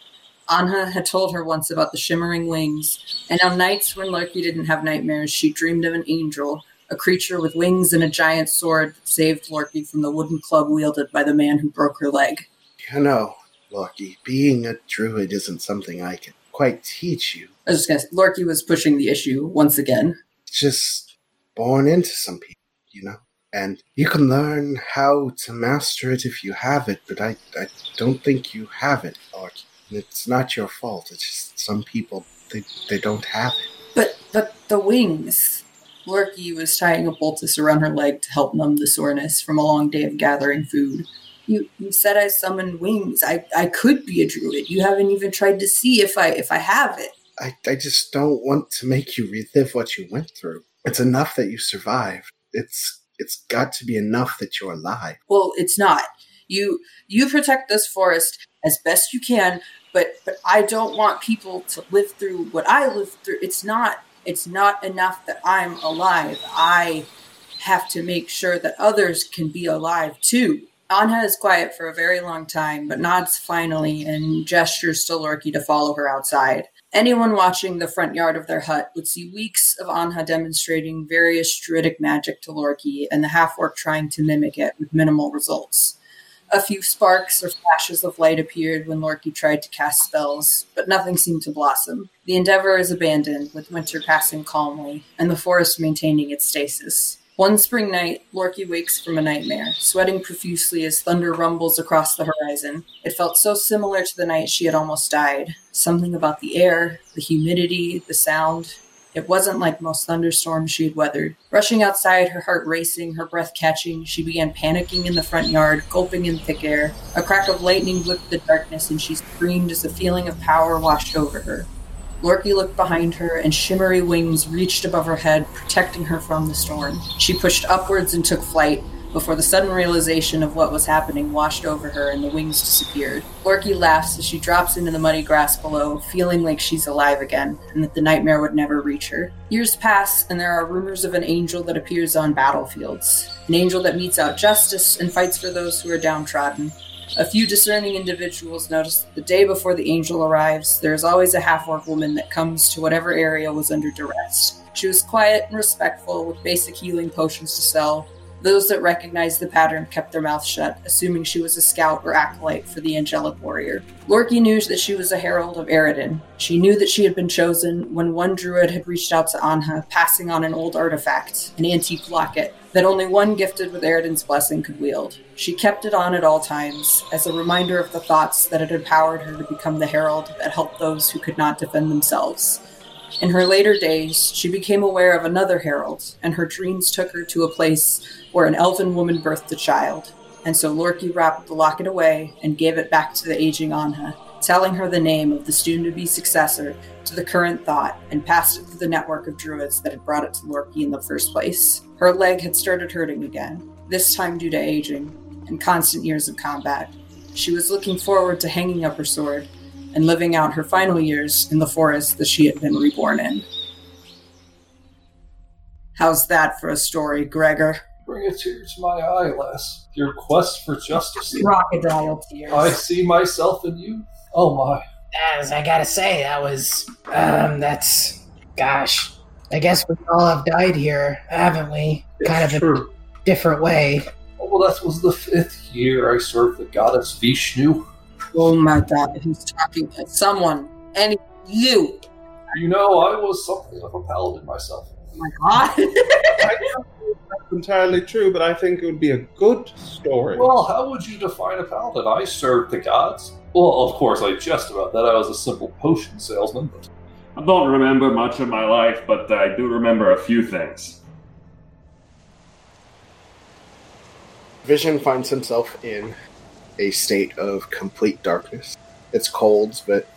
Speaker 4: Anha had told her once about the shimmering wings, and on nights when Lorky didn't have nightmares, she dreamed of an angel, a creature with wings and a giant sword that saved Lorky from the wooden club wielded by the man who broke her leg.
Speaker 1: You know, Lorky, being a druid isn't something I can quite teach you.
Speaker 4: I was just gonna Lorky was pushing the issue once again.
Speaker 1: Just born into some people, you know? And you can learn how to master it if you have it, but I, I don't think you have it, Lorky. It's not your fault. It's just some people they they don't have it.
Speaker 4: But but the wings. Lorky was tying a poultice around her leg to help numb the soreness from a long day of gathering food. You, you said I summoned wings. I, I could be a druid. You haven't even tried to see if I if I have it.
Speaker 1: I, I just don't want to make you relive what you went through. It's enough that you survived. It's it's got to be enough that you're alive.
Speaker 4: Well, it's not. You you protect this forest as best you can, but but I don't want people to live through what I lived through. It's not it's not enough that I'm alive. I have to make sure that others can be alive too. Anha is quiet for a very long time, but nods finally and gestures to Lorky to follow her outside. Anyone watching the front yard of their hut would see weeks of Anha demonstrating various druidic magic to Lorky and the half orc trying to mimic it with minimal results. A few sparks or flashes of light appeared when Lorky tried to cast spells, but nothing seemed to blossom. The endeavor is abandoned, with winter passing calmly, and the forest maintaining its stasis. One spring night, Lorky wakes from a nightmare, sweating profusely as thunder rumbles across the horizon. It felt so similar to the night she had almost died. Something about the air, the humidity, the sound. It wasn't like most thunderstorms she had weathered. Rushing outside, her heart racing, her breath catching, she began panicking in the front yard, gulping in thick air. A crack of lightning whipped the darkness, and she screamed as a feeling of power washed over her. Lorky looked behind her, and shimmery wings reached above her head, protecting her from the storm. She pushed upwards and took flight, before the sudden realization of what was happening washed over her and the wings disappeared. Lorky laughs as she drops into the muddy grass below, feeling like she's alive again, and that the nightmare would never reach her. Years pass, and there are rumors of an angel that appears on battlefields. An angel that metes out justice and fights for those who are downtrodden. A few discerning individuals notice that the day before the angel arrives, there is always a half orc woman that comes to whatever area was under duress. She was quiet and respectful, with basic healing potions to sell, those that recognized the pattern kept their mouths shut, assuming she was a scout or acolyte for the angelic warrior. Lorky knew that she was a herald of Eridan. She knew that she had been chosen when one druid had reached out to Anha, passing on an old artifact, an antique locket, that only one gifted with Eridan's blessing could wield. She kept it on at all times, as a reminder of the thoughts that had empowered her to become the herald that helped those who could not defend themselves. In her later days, she became aware of another herald, and her dreams took her to a place where an elven woman birthed a child. And so Lorky wrapped the locket away and gave it back to the aging Anha, telling her the name of the soon to be successor to the current thought, and passed it through the network of druids that had brought it to Lorky in the first place. Her leg had started hurting again, this time due to aging and constant years of combat. She was looking forward to hanging up her sword and living out her final years in the forest that she had been reborn in. How's that for a story, Gregor?
Speaker 5: Bring a tear to my eye, lass. Your quest for justice.
Speaker 4: Crocodile tears.
Speaker 5: I see myself in you. Oh my.
Speaker 9: As I gotta say, that was um, that's gosh. I guess we all have died here, haven't we? Kind of
Speaker 5: true.
Speaker 9: a different way.
Speaker 5: Oh, well, that was the fifth year I served the goddess Vishnu.
Speaker 4: Oh my god, he's talking to someone. And you.
Speaker 5: You know, I was something of a paladin myself.
Speaker 4: Oh my god.
Speaker 3: I don't know if that's entirely true, but I think it would be a good story.
Speaker 5: Well, how would you define a paladin? I served the gods. Well, of course, I jest about that. I was a simple potion salesman, but
Speaker 2: I don't remember much of my life, but I do remember a few things.
Speaker 1: Vision finds himself in a state of complete darkness. It's cold, but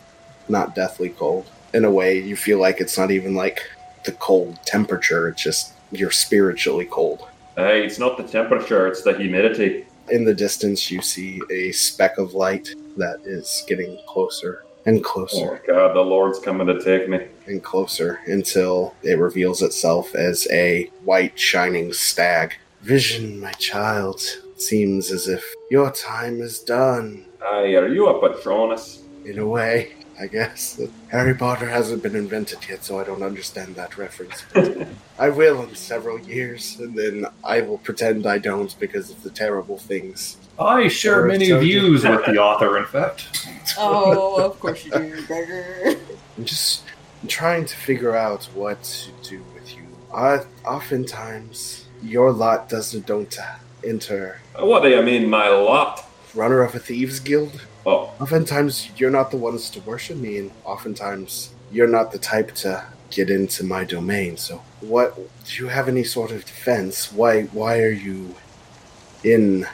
Speaker 1: not deathly cold. In a way, you feel like it's not even like the cold temperature, it's just you're spiritually cold.
Speaker 2: Hey, it's not the temperature, it's the humidity.
Speaker 1: In the distance, you see a speck of light that is getting closer and
Speaker 2: Oh
Speaker 1: closer
Speaker 2: my god, the Lord's coming to take me.
Speaker 1: and closer until it reveals itself as a white, shining stag. Vision, my child, seems as if your time is done.
Speaker 2: Aye, are you a Patronus?
Speaker 1: In a way, I guess. Harry Potter hasn't been invented yet, so I don't understand that reference. I will in several years, and then I will pretend I don't because of the terrible things.
Speaker 5: I share
Speaker 1: Or
Speaker 5: many
Speaker 1: so do-
Speaker 5: views with the author, in fact.
Speaker 4: oh, of course you do, Gregor.
Speaker 1: I'm just trying to figure out what to do with you. I, oftentimes, your lot doesn't don't enter
Speaker 2: What do you mean, my lot?
Speaker 1: runner of a thieves guild.
Speaker 2: Oh,
Speaker 1: Oftentimes, you're not the ones to worship me, and oftentimes, you're not the type to get into my domain. So, what do you have any sort of defense? Why, why are you in?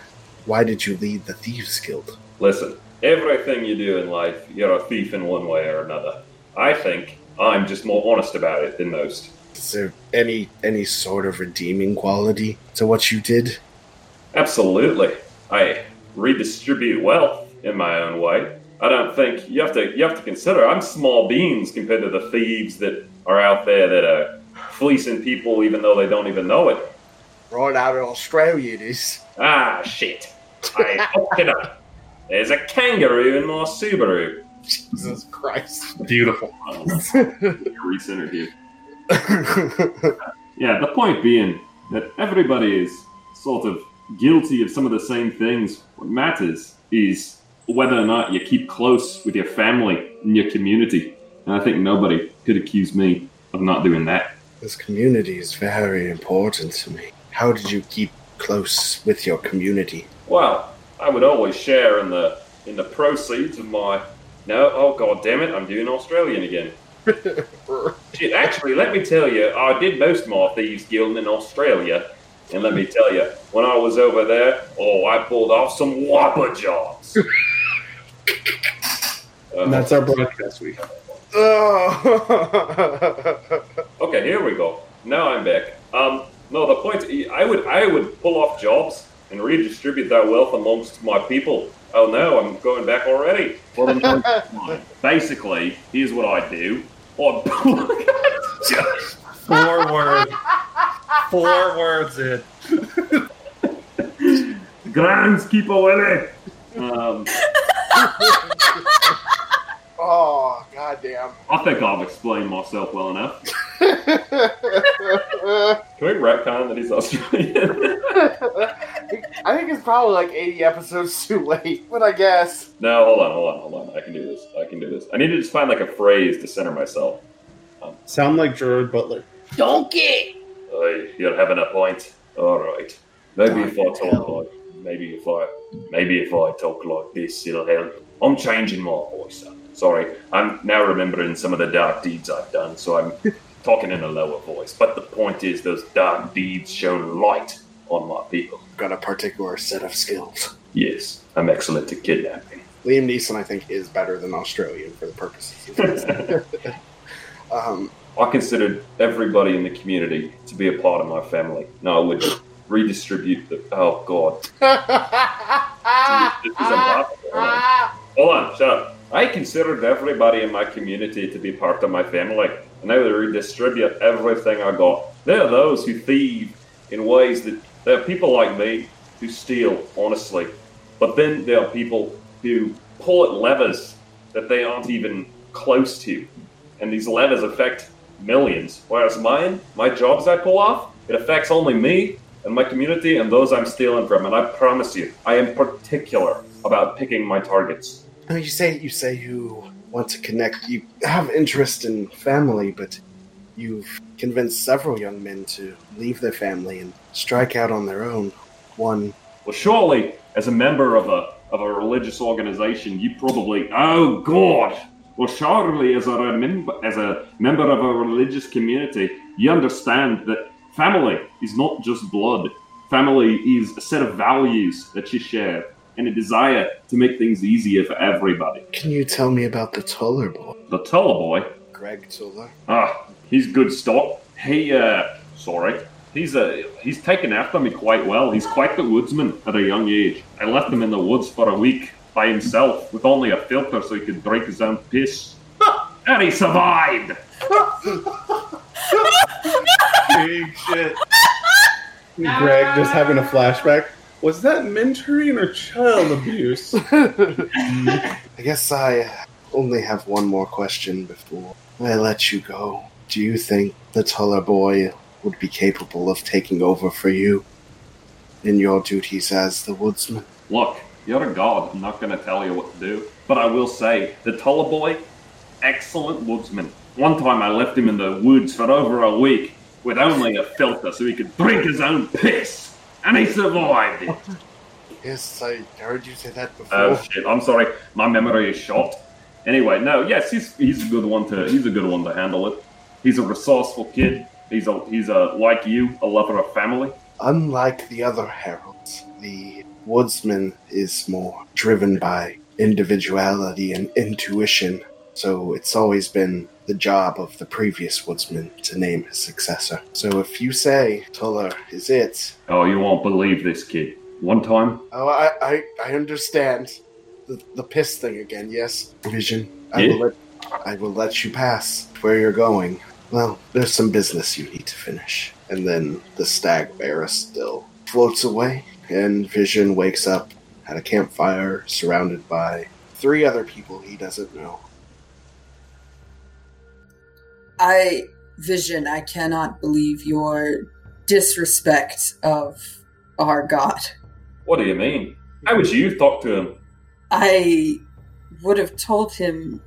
Speaker 1: Why did you lead the thieves guild?
Speaker 2: listen. Everything you do in life, you're a thief in one way or another. I think I'm just more honest about it than most.
Speaker 1: Is there any any sort of redeeming quality to what you did?
Speaker 2: Absolutely. I redistribute wealth in my own way. I don't think you have to you have to consider I'm small beans compared to the thieves that are out there that are fleecing people even though they don't even know it.
Speaker 1: Right out of Australia, it is.
Speaker 2: Ah shit. I fucked it up. There's a kangaroo in my Subaru.
Speaker 1: Jesus Christ.
Speaker 5: Beautiful.
Speaker 2: Recentered here. Yeah, the point being that everybody is sort of guilty of some of the same things. What matters is whether or not you keep close with your family and your community. And I think nobody could accuse me of not doing that.
Speaker 1: this community is very important to me. How did you keep close with your community?
Speaker 2: Well, I would always share in the in the proceeds of my no oh god damn it, I'm doing Australian again. Shit, actually, let me tell you, I did most of my thieves guild in Australia, and let me tell you, when I was over there, oh, I pulled off some whopper jobs. Uh,
Speaker 3: And that's our broadcast week.
Speaker 1: Oh.
Speaker 2: Okay, here we go. Now I'm back. Um, no, the point I would I would pull off jobs and redistribute that wealth amongst my people. Oh no, I'm going back already. Well, basically, here's what I do. I
Speaker 5: Four words. Four words in.
Speaker 2: Groundskeeper Willie. Um,
Speaker 1: oh, goddamn.
Speaker 2: I think I've explained myself well enough. Can we retcon that he's Australian?
Speaker 1: I think it's probably like 80 episodes too late, but I guess.
Speaker 2: no, hold on, hold on, hold on. I can do this. I can do this. I need to just find like a phrase to center myself.
Speaker 3: Um, Sound like Gerard Butler.
Speaker 9: Donkey!
Speaker 2: Aye, you're having a point. All right. Maybe if I talk like, maybe if I, maybe if I talk like this, it'll help. I'm changing my voice up. Sorry, I'm now remembering some of the dark deeds I've done, so I'm talking in a lower voice. But the point is, those dark deeds shone light on my people.
Speaker 1: Got a particular set of skills.
Speaker 2: Yes, I'm excellent at kidnapping.
Speaker 1: Liam Neeson, I think, is better than Australian for the purposes of this. um,
Speaker 2: I considered everybody in the community to be a part of my family. No, I would redistribute the. Oh God. This is impossible. Hold on. Hold on, shut up. I considered everybody in my community to be part of my family, and I would redistribute everything I got. There are those who thieve in ways that there are people like me who steal, honestly. But then there are people who pull at levers that they aren't even close to. And these levers affect millions. Whereas mine, my jobs I pull off, it affects only me and my community and those I'm stealing from. And I promise you, I am particular about picking my targets.
Speaker 1: now you say you say you want to connect. You have interest in family, but you've convinced several young men to leave their family and strike out on their own. One
Speaker 2: Well, surely, as a member of a of a religious organization, you probably oh god. Well, surely, as a remember, as a member of a religious community, you understand that family is not just blood. Family is a set of values that you share and a desire to make things easier for everybody.
Speaker 1: Can you tell me about the Tuller boy?
Speaker 2: The Tuller boy,
Speaker 1: Greg Tuller.
Speaker 2: Ah, he's good stock. He, uh, sorry, he's uh, he's taken after me quite well. He's quite the woodsman at a young age. I left him in the woods for a week by himself with only a filter so he could drink his own piss, and he survived.
Speaker 3: Big shit. Greg just having a flashback. Was that mentoring or child abuse?
Speaker 1: I guess I only have one more question before I let you go. Do you think the Tuller boy would be capable of taking over for you in your duties as the woodsman?
Speaker 2: Look, you're a god. I'm not going to tell you what to do, but I will say the Tuller boy, excellent woodsman. One time I left him in the woods for over a week with only a filter so he could drink his own piss, and he survived it.
Speaker 1: Yes, I heard you say that before.
Speaker 2: Oh shit! I'm sorry, my memory is shot. Anyway, no, yes, he's he's a good one to he's a good one to handle it. He's a resourceful kid. He's a he's a like you, a lover of family.
Speaker 1: Unlike the other heralds, the woodsman is more driven by individuality and intuition. So it's always been the job of the previous woodsman to name his successor. So if you say Tuller is it,
Speaker 2: Oh, you won't believe this kid. One time,
Speaker 1: oh, I I, I understand the the piss thing again. Yes, vision. I
Speaker 2: Yeah.
Speaker 1: will let I will let you pass where you're going. Well, there's some business you need to finish, and then the stag bearer still floats away, and Vision wakes up at a campfire surrounded by three other people he doesn't know.
Speaker 4: I, Vision, I cannot believe your disrespect of our God.
Speaker 2: what do you mean? How would you talk to him?
Speaker 4: I would have told him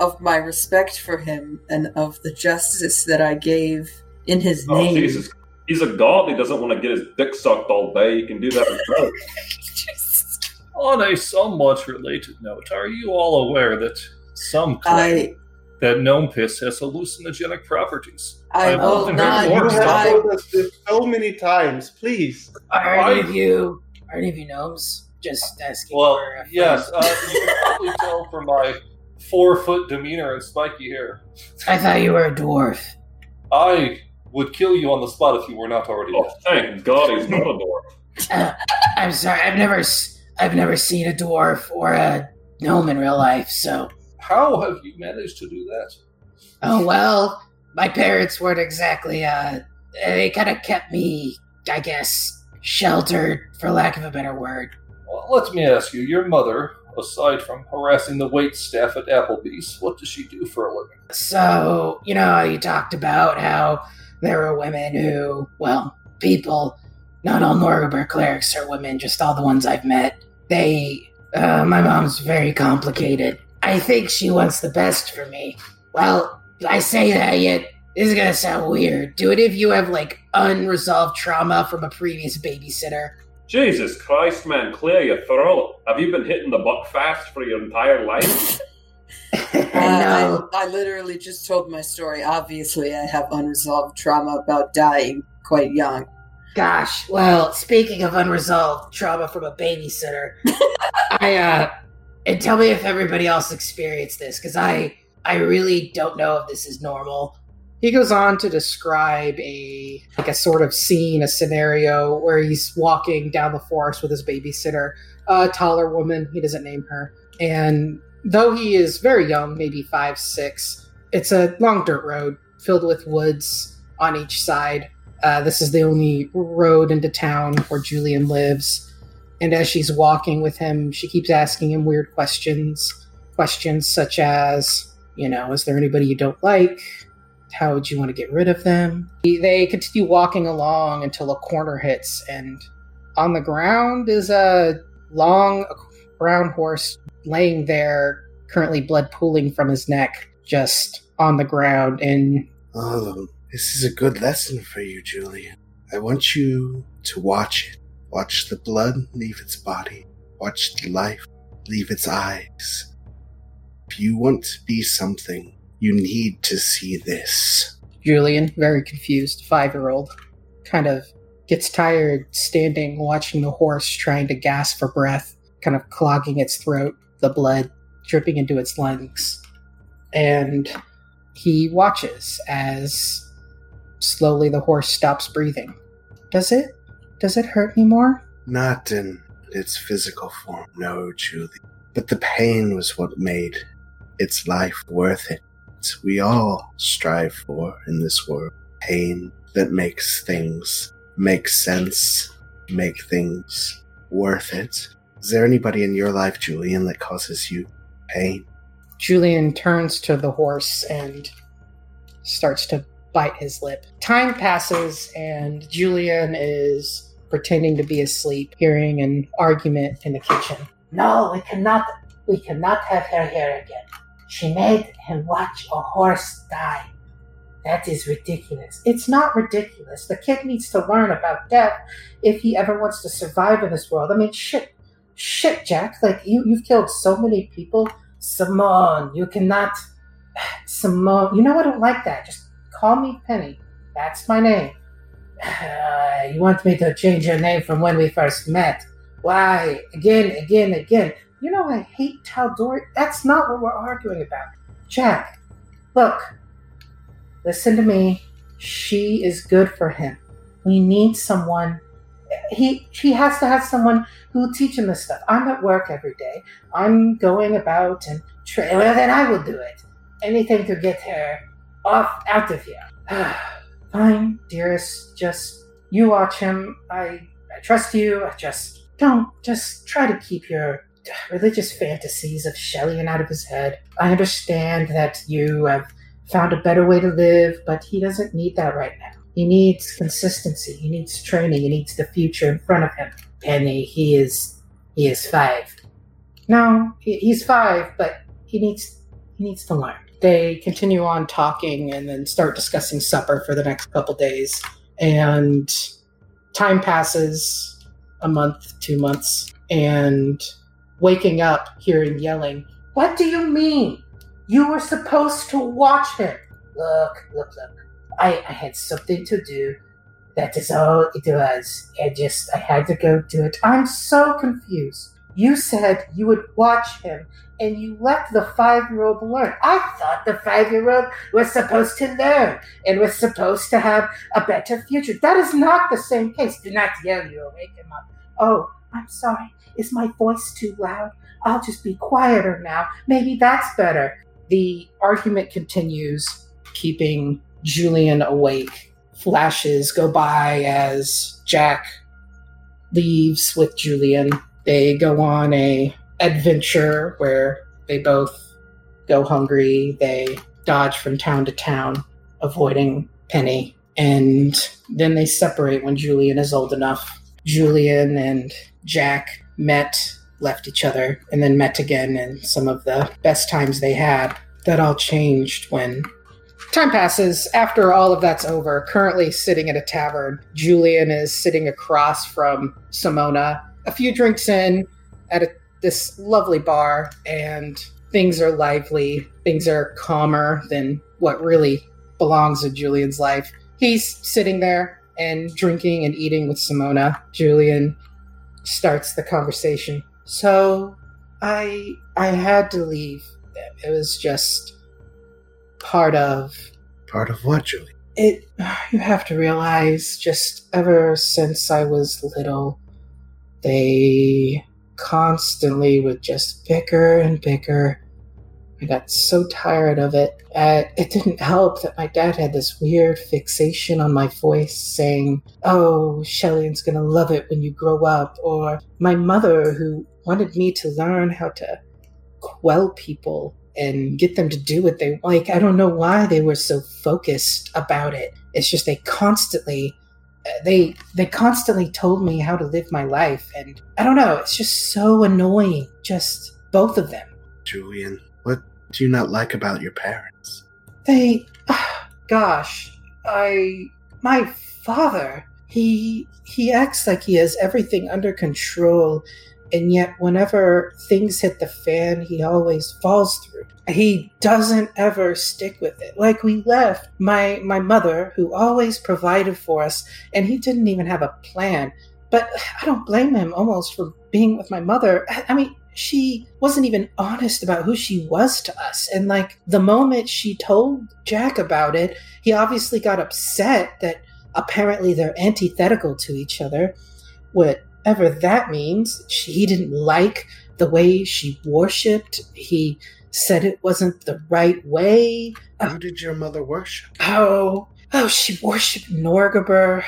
Speaker 4: of my respect for him and of the justice that I gave in his
Speaker 2: Oh
Speaker 4: name.
Speaker 2: Jesus, he's a god. He doesn't want to get his dick sucked all day. He can do that himself.
Speaker 5: On a somewhat related note, are you all aware that some claim
Speaker 4: I
Speaker 5: that gnome piss has hallucinogenic properties.
Speaker 4: I
Speaker 5: I've
Speaker 4: will
Speaker 5: often
Speaker 4: not.
Speaker 5: heard
Speaker 3: You have told us this so many times. Please.
Speaker 10: Are
Speaker 5: Why-
Speaker 10: any of you are any of you gnomes? Just asking
Speaker 5: Well,
Speaker 10: for a
Speaker 5: yes, uh, you can probably tell from my four foot demeanor and spiky hair.
Speaker 10: I thought you were a dwarf.
Speaker 5: I would kill you on the spot if you were not already
Speaker 2: Oh,
Speaker 5: dead.
Speaker 2: thank God he's not a dwarf.
Speaker 10: Uh, I'm sorry, I've never s- I've never seen a dwarf or a gnome in real life, so
Speaker 5: How have you managed to do that?
Speaker 10: oh well. My parents weren't exactly uh they kind of kept me, I guess, sheltered for lack of a better word.
Speaker 5: Well, let me ask you, your mother, aside from harassing the wait staff at Applebee's, what does she do for a living?
Speaker 10: So, you know, you talked about how there are women who, well, people, not all Norgorber clerics are women, just all the ones I've met. They, uh, my mom's very complicated. I think she wants the best for me. Well, I say that yet, this is gonna sound weird. Do it if you have, like, unresolved trauma from a previous babysitter.
Speaker 2: Jesus Christ, man, clear your throat. Have you been hitting the Buckfast for your entire life?
Speaker 4: uh,
Speaker 10: no.
Speaker 4: I, I literally just told my story. Obviously, I have unresolved trauma about dying quite young.
Speaker 10: Gosh, well, speaking of unresolved trauma from a babysitter, I uh and tell me if everybody else experienced this cuz I I really don't know if this is normal.
Speaker 9: He goes on to describe a like a sort of scene, a scenario where he's walking down the forest with his babysitter, a taller woman. He doesn't name her, and though he is very young, maybe five, six, it's a long dirt road filled with woods on each side. Uh, this is the only road into town where Julian lives. And as she's walking with him, she keeps asking him weird questions. Questions such as, you know, is there anybody you don't like? How would you want to get rid of them? They continue walking along until a corner hits, and on the ground is a long brown horse laying there, currently blood pooling from his neck, just on the ground. And
Speaker 1: Oh, this is a good lesson for you, Julian. I want you to watch it. Watch the blood leave its body. Watch the life leave its eyes. If you want to be something, you need to see this.
Speaker 9: Julian, very confused, five year old, kind of gets tired standing watching the horse trying to gasp for breath, kind of clogging its throat, the blood dripping into its lungs. And he watches as slowly the horse stops breathing. Does it? Does it hurt anymore?
Speaker 1: Not in its physical form, no, Julie. But the pain was what made its life worth it. We all strive for in this world pain that makes things make sense, make things worth it. Is there anybody in your life, Julian, that causes you pain?
Speaker 9: Julian turns to the horse and starts to bite his lip. Time passes, and Julian is pretending to be asleep, hearing an argument in the kitchen.
Speaker 10: No, we cannot we cannot have her here again. She made him watch a horse die. That is ridiculous.
Speaker 9: It's not ridiculous. The kid needs to learn about death if he ever wants to survive in this world. I mean, shit, shit, Jack. Like you, you've killed so many people.
Speaker 10: Simone, you cannot
Speaker 9: Simone, you know I don't like that. Just call me Penny. That's my name.
Speaker 10: You want me to change your name from when we first met? Why? Again, again, again.
Speaker 9: You know I hate Tal'Dorei. That's not what we're arguing about. Jack, look, listen to me. She is good for him. We need someone. He he has to have someone who will teach him this stuff. I'm at work every day. I'm going about and tra-
Speaker 10: Well, then I will do it. Anything to get her off out of here.
Speaker 9: Fine, dearest. Just you watch him. I I trust you. I just don't. Just try to keep your religious fantasies of Shelyn out of his head. I understand that you have found a better way to live, but he doesn't need that right now. He needs consistency. He needs training. He needs the future in front of him.
Speaker 10: Penny, he is he is five.
Speaker 9: No, he- he's five, but he needs he needs to learn. They continue on talking and then start discussing supper for the next couple days. And time passes a month, two months, and waking up hearing yelling. What do you mean? You were supposed to watch him. Look, look, look. I, I had something to do. That is all it was. I just, I had to go do it. I'm so confused. You said you would watch him, and you let the five year old learn. I thought the five year old was supposed to learn and was supposed to have a better future. That is not the same case. Do not yell, you will wake him up. Oh, I'm sorry. Is my voice too loud? I'll just be quieter now. Maybe that's better. The argument continues, keeping Julian awake. Flashes go by as Jack leaves with Julian. They go on a adventure where they both go hungry. They dodge from town to town, avoiding Penny. And then they separate when Julian is old enough. Julian and Jack met, left each other, and then met again in some of the best times they had. That all changed when time passes. After all of that's over, currently sitting at a tavern, Julian is sitting across from Simona. A few drinks in at a, this lovely bar, and things are lively. Things are calmer than what really belongs in Julian's life. He's sitting there and drinking and eating with Simona. Julian starts the conversation. So, I I had to leave. It was just part of
Speaker 1: Part of what, Julie?
Speaker 9: it. You have to realize, just ever since I was little, they constantly would just bicker and bicker. I got so tired of it. Uh, it didn't help that my dad had this weird fixation on my voice, saying, Oh, Shelyn's gonna love it when you grow up. Or my mother, who wanted me to learn how to quell people and get them to do what they like. I don't know why they were so focused about it. It's just they constantly they they constantly told me how to live my life and I don't know, it's just so annoying just both of them.
Speaker 1: Julian, what do you not like about your parents?
Speaker 9: They gosh, I my father, he he acts like he has everything under control and yet whenever things hit the fan, he always falls through. He doesn't ever stick with it. Like we left my my mother, who always provided for us, and he didn't even have a plan. But I don't blame him almost for being with my mother. I mean, she wasn't even honest about who she was to us. And like the moment she told Jack about it, he obviously got upset that apparently they're antithetical to each other. Whatever that means, she, he didn't like the way she worshipped. He said it wasn't the right way.
Speaker 1: Who did your mother worship?
Speaker 9: Oh, oh, she worshipped Norgorber.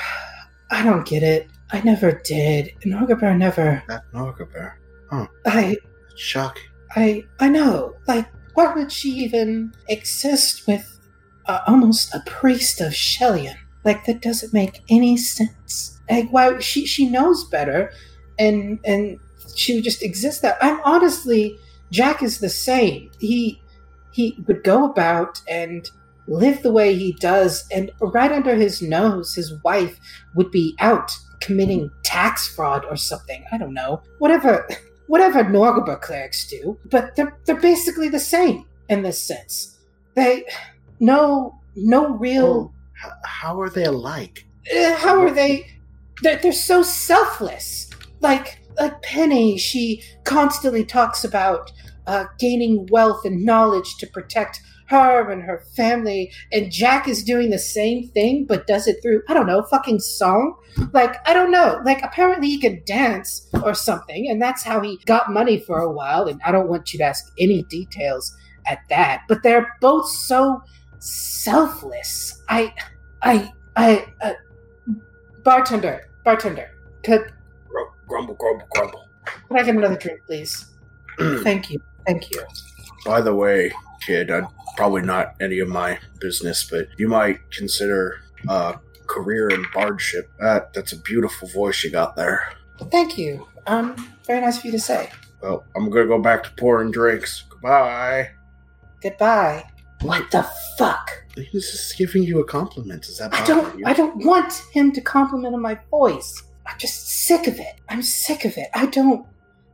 Speaker 9: I don't get it. I never did. Norgorber never.
Speaker 1: That Norgorber. huh?
Speaker 9: I,
Speaker 1: It's shocking.
Speaker 9: I, I know. Like, why would she even exist with uh, almost a priest of Shelyn? Like, that doesn't make any sense. Like, why she she knows better, and and she would just exist that. I'm honestly, Jack is the same. He he would go about and live the way he does, and right under his nose, his wife would be out committing tax fraud or something. I don't know. Whatever whatever Norgorber clerics do, but they're they're basically the same in this sense. They no no real. Oh.
Speaker 1: H- how are they alike?
Speaker 9: Uh, how are they? They're, they're so selfless. Like like Penny, she constantly talks about uh, gaining wealth and knowledge to protect her and her family, and Jack is doing the same thing, but does it through I don't know, fucking song. Like I don't know. Like apparently he can dance or something, and that's how he got money for a while. And I don't want you to ask any details at that, but they're both so selfless. I, I, I, uh, bartender, bartender, could,
Speaker 1: Grumble, grumble, grumble.
Speaker 9: could I get another drink, please? Thank you, thank you.
Speaker 1: By the way, kid, i probably not any of my business, but you might consider a career in bardship. That that's a beautiful voice you got there.
Speaker 9: Thank you. Um, very nice of you to say.
Speaker 1: Well, I'm gonna go back to pouring drinks. Goodbye.
Speaker 9: Goodbye. What the fuck?
Speaker 1: He's just giving you a compliment. Is that
Speaker 9: I don't.
Speaker 1: you?
Speaker 9: I don't want him to compliment on my voice. I'm just sick of it. I'm sick of it. I don't.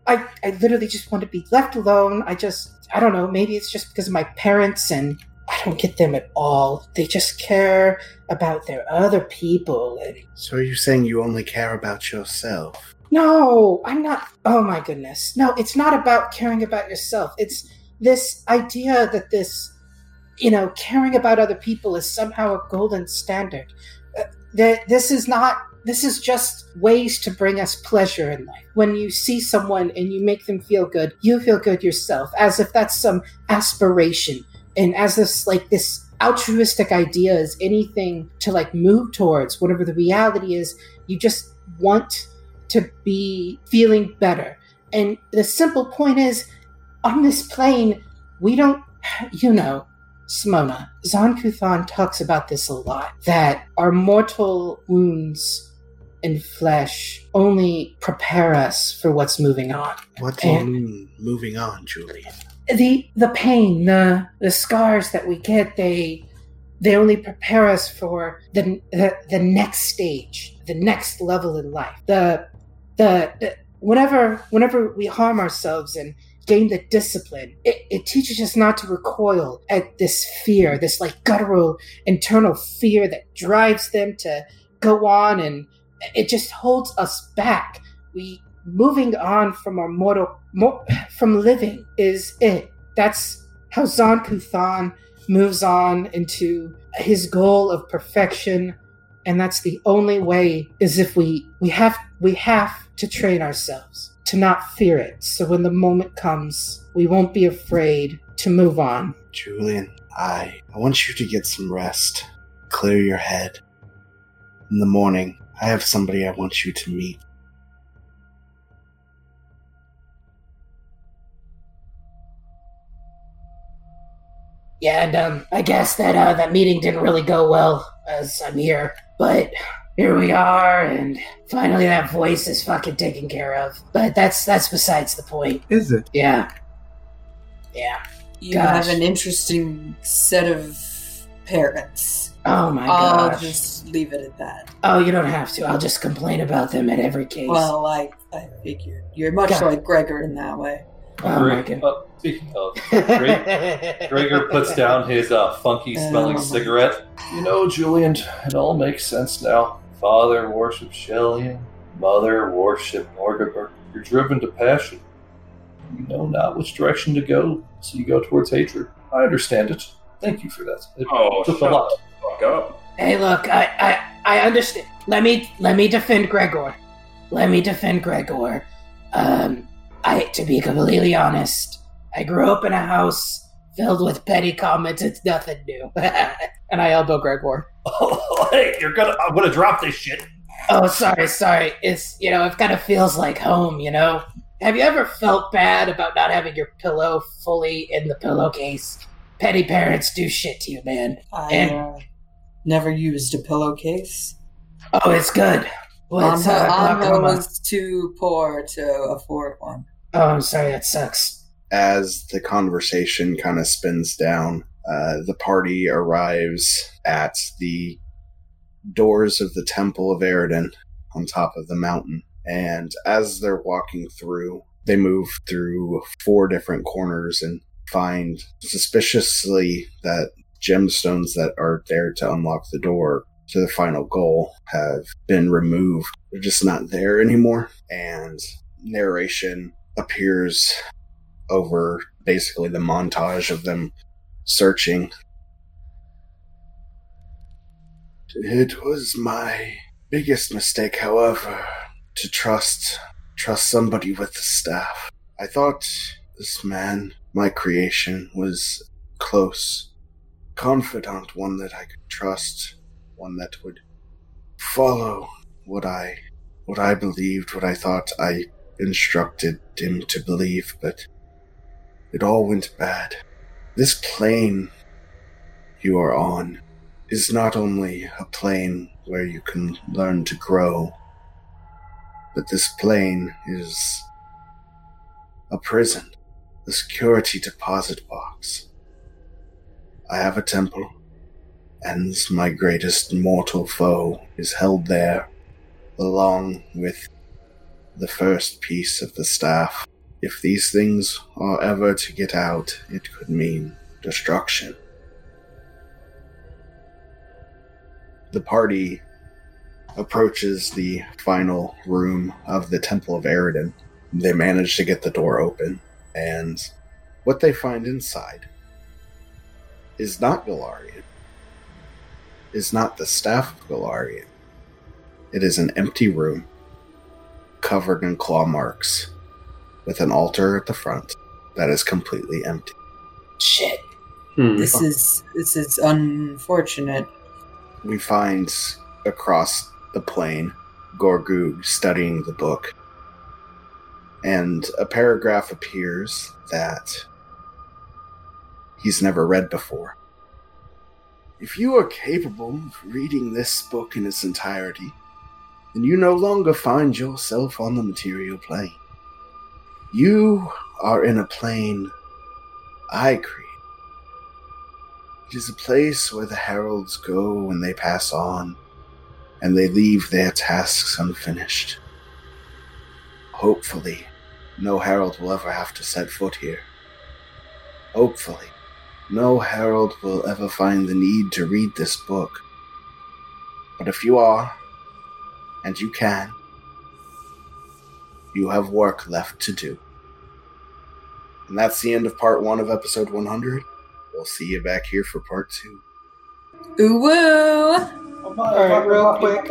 Speaker 9: I, I literally just want to be left alone. I just, I don't know, maybe it's just because of my parents and I don't get them at all. They just care about their other people. And
Speaker 1: So are you saying you only care about yourself?
Speaker 9: no, I'm not. Oh my goodness. No, it's not about caring about yourself. It's this idea that this, you know, caring about other people is somehow a golden standard. Uh, that this is not. This is just ways to bring us pleasure in life. When you see someone and you make them feel good, you feel good yourself, as if that's some aspiration, and as this like this altruistic idea is anything to like move towards. Whatever the reality is, you just want to be feeling better. And the simple point is, on this plane, we don't, you know, Simona, Zon-Kuthon talks about this a lot, that our mortal wounds and flesh only prepare us for what's moving on.
Speaker 1: What do you mean moving on, Julie?
Speaker 9: The the pain, the the scars that we get, they they only prepare us for the the, the next stage, the next level in life. The the, the whenever whenever we harm ourselves and gain the discipline, it, it teaches us not to recoil at this fear, this like guttural internal fear that drives them to go on and it just holds us back. We moving on from our mortal mo- from living is it. That's how Zon-Kuthon moves on into his goal of perfection and that's the only way is if we we have we have to train ourselves to not fear it so when the moment comes we won't be afraid to move on
Speaker 1: Julian, I I want you to get some rest. Clear your head. In the morning, I have somebody I want you to meet.
Speaker 11: Yeah, and um, I guess that uh, that meeting didn't really go well as I'm here, but here we are, and finally that voice is fucking taken care of. But that's that's besides the point.
Speaker 3: Is it?
Speaker 11: Yeah, yeah.
Speaker 4: You
Speaker 11: Gosh.
Speaker 4: have an interesting set of parents.
Speaker 11: Oh my god.
Speaker 4: I'll
Speaker 11: gosh.
Speaker 4: just leave it at that.
Speaker 11: Oh, you don't have to. I'll just complain about them at every case.
Speaker 4: Well, I I figured you're much
Speaker 11: God.
Speaker 4: like Gregor in that way.
Speaker 11: oh my
Speaker 5: Greg-
Speaker 11: god.
Speaker 5: uh, speaking of, Greg, Gregor puts down his uh, funky smelling
Speaker 4: Oh,
Speaker 5: cigarette. You know, Julian, it all makes sense now. Father worshipped Shelyn, mother worshipped Norgorber. You're driven to passion. You know not which direction to go, so you go towards hatred. I understand it. Thank you for that. It
Speaker 2: Oh,
Speaker 5: took
Speaker 2: shut
Speaker 5: a lot.
Speaker 2: the fuck up.
Speaker 11: Hey, look, I, I, I understand. Let me, let me defend Gregor. Let me defend Gregor. Um, I, to be completely honest, I grew up in a house filled with petty comments. It's nothing new.
Speaker 9: and i elbow gregor
Speaker 5: Oh, hey, you're gonna. I'm gonna drop this shit.
Speaker 11: oh, sorry, sorry. It's you know, it kind of feels like home. You know. Have you ever felt bad about not having your pillow fully in the pillowcase? Petty parents do shit to you, man.
Speaker 4: I
Speaker 11: And-
Speaker 4: uh, never used a pillowcase.
Speaker 11: Oh, it's good. Well, it's, uh,
Speaker 4: Amo
Speaker 11: glaucoma.
Speaker 4: was too poor to afford one.
Speaker 11: Oh, I'm sorry. That sucks.
Speaker 1: As the conversation kind of spins down, uh, the party arrives at the doors of the Temple of Eridan on top of the mountain. And as they're walking through, they move through four different corners and find suspiciously that gemstones that are there to unlock the door to the final goal have been removed. They're just not there anymore. And narration appears over basically the montage of them searching. It was my biggest mistake, however, to trust trust somebody with the staff. I thought this man, my creation, was close, confidant, one that I could trust, one that would follow what I what I believed, what I thought I instructed him to believe, but it all went bad. This plane you are on is not only a plane where you can learn to grow, but this plane is a prison, a security deposit box. I have a temple, and my greatest mortal foe is held there, along with the first piece of the staff If these things are ever to get out, it could mean destruction. The party approaches the final room of the Temple of Eridan. They manage to get the door open, and what they find inside is not Galarian, is not the staff of Galarian. It is an empty room covered in claw marks with an altar at the front that is completely empty.
Speaker 4: Shit.
Speaker 3: Hmm.
Speaker 4: This is this is unfortunate.
Speaker 1: We find across the plain Gorgug studying the book. And a paragraph appears that he's never read before. If you are capable of reading this book in its entirety, then you no longer find yourself on the material plane. You are in a plane I create. It is a place where the heralds go when they pass on, and they leave their tasks unfinished. Hopefully, no herald will ever have to set foot here. Hopefully, no herald will ever find the need to read this book. But if you are, and you can, you have work left to do. And that's the end of part one of episode 100. We'll see you back here for part two.
Speaker 4: Ooh woo!
Speaker 7: Alright, real quick.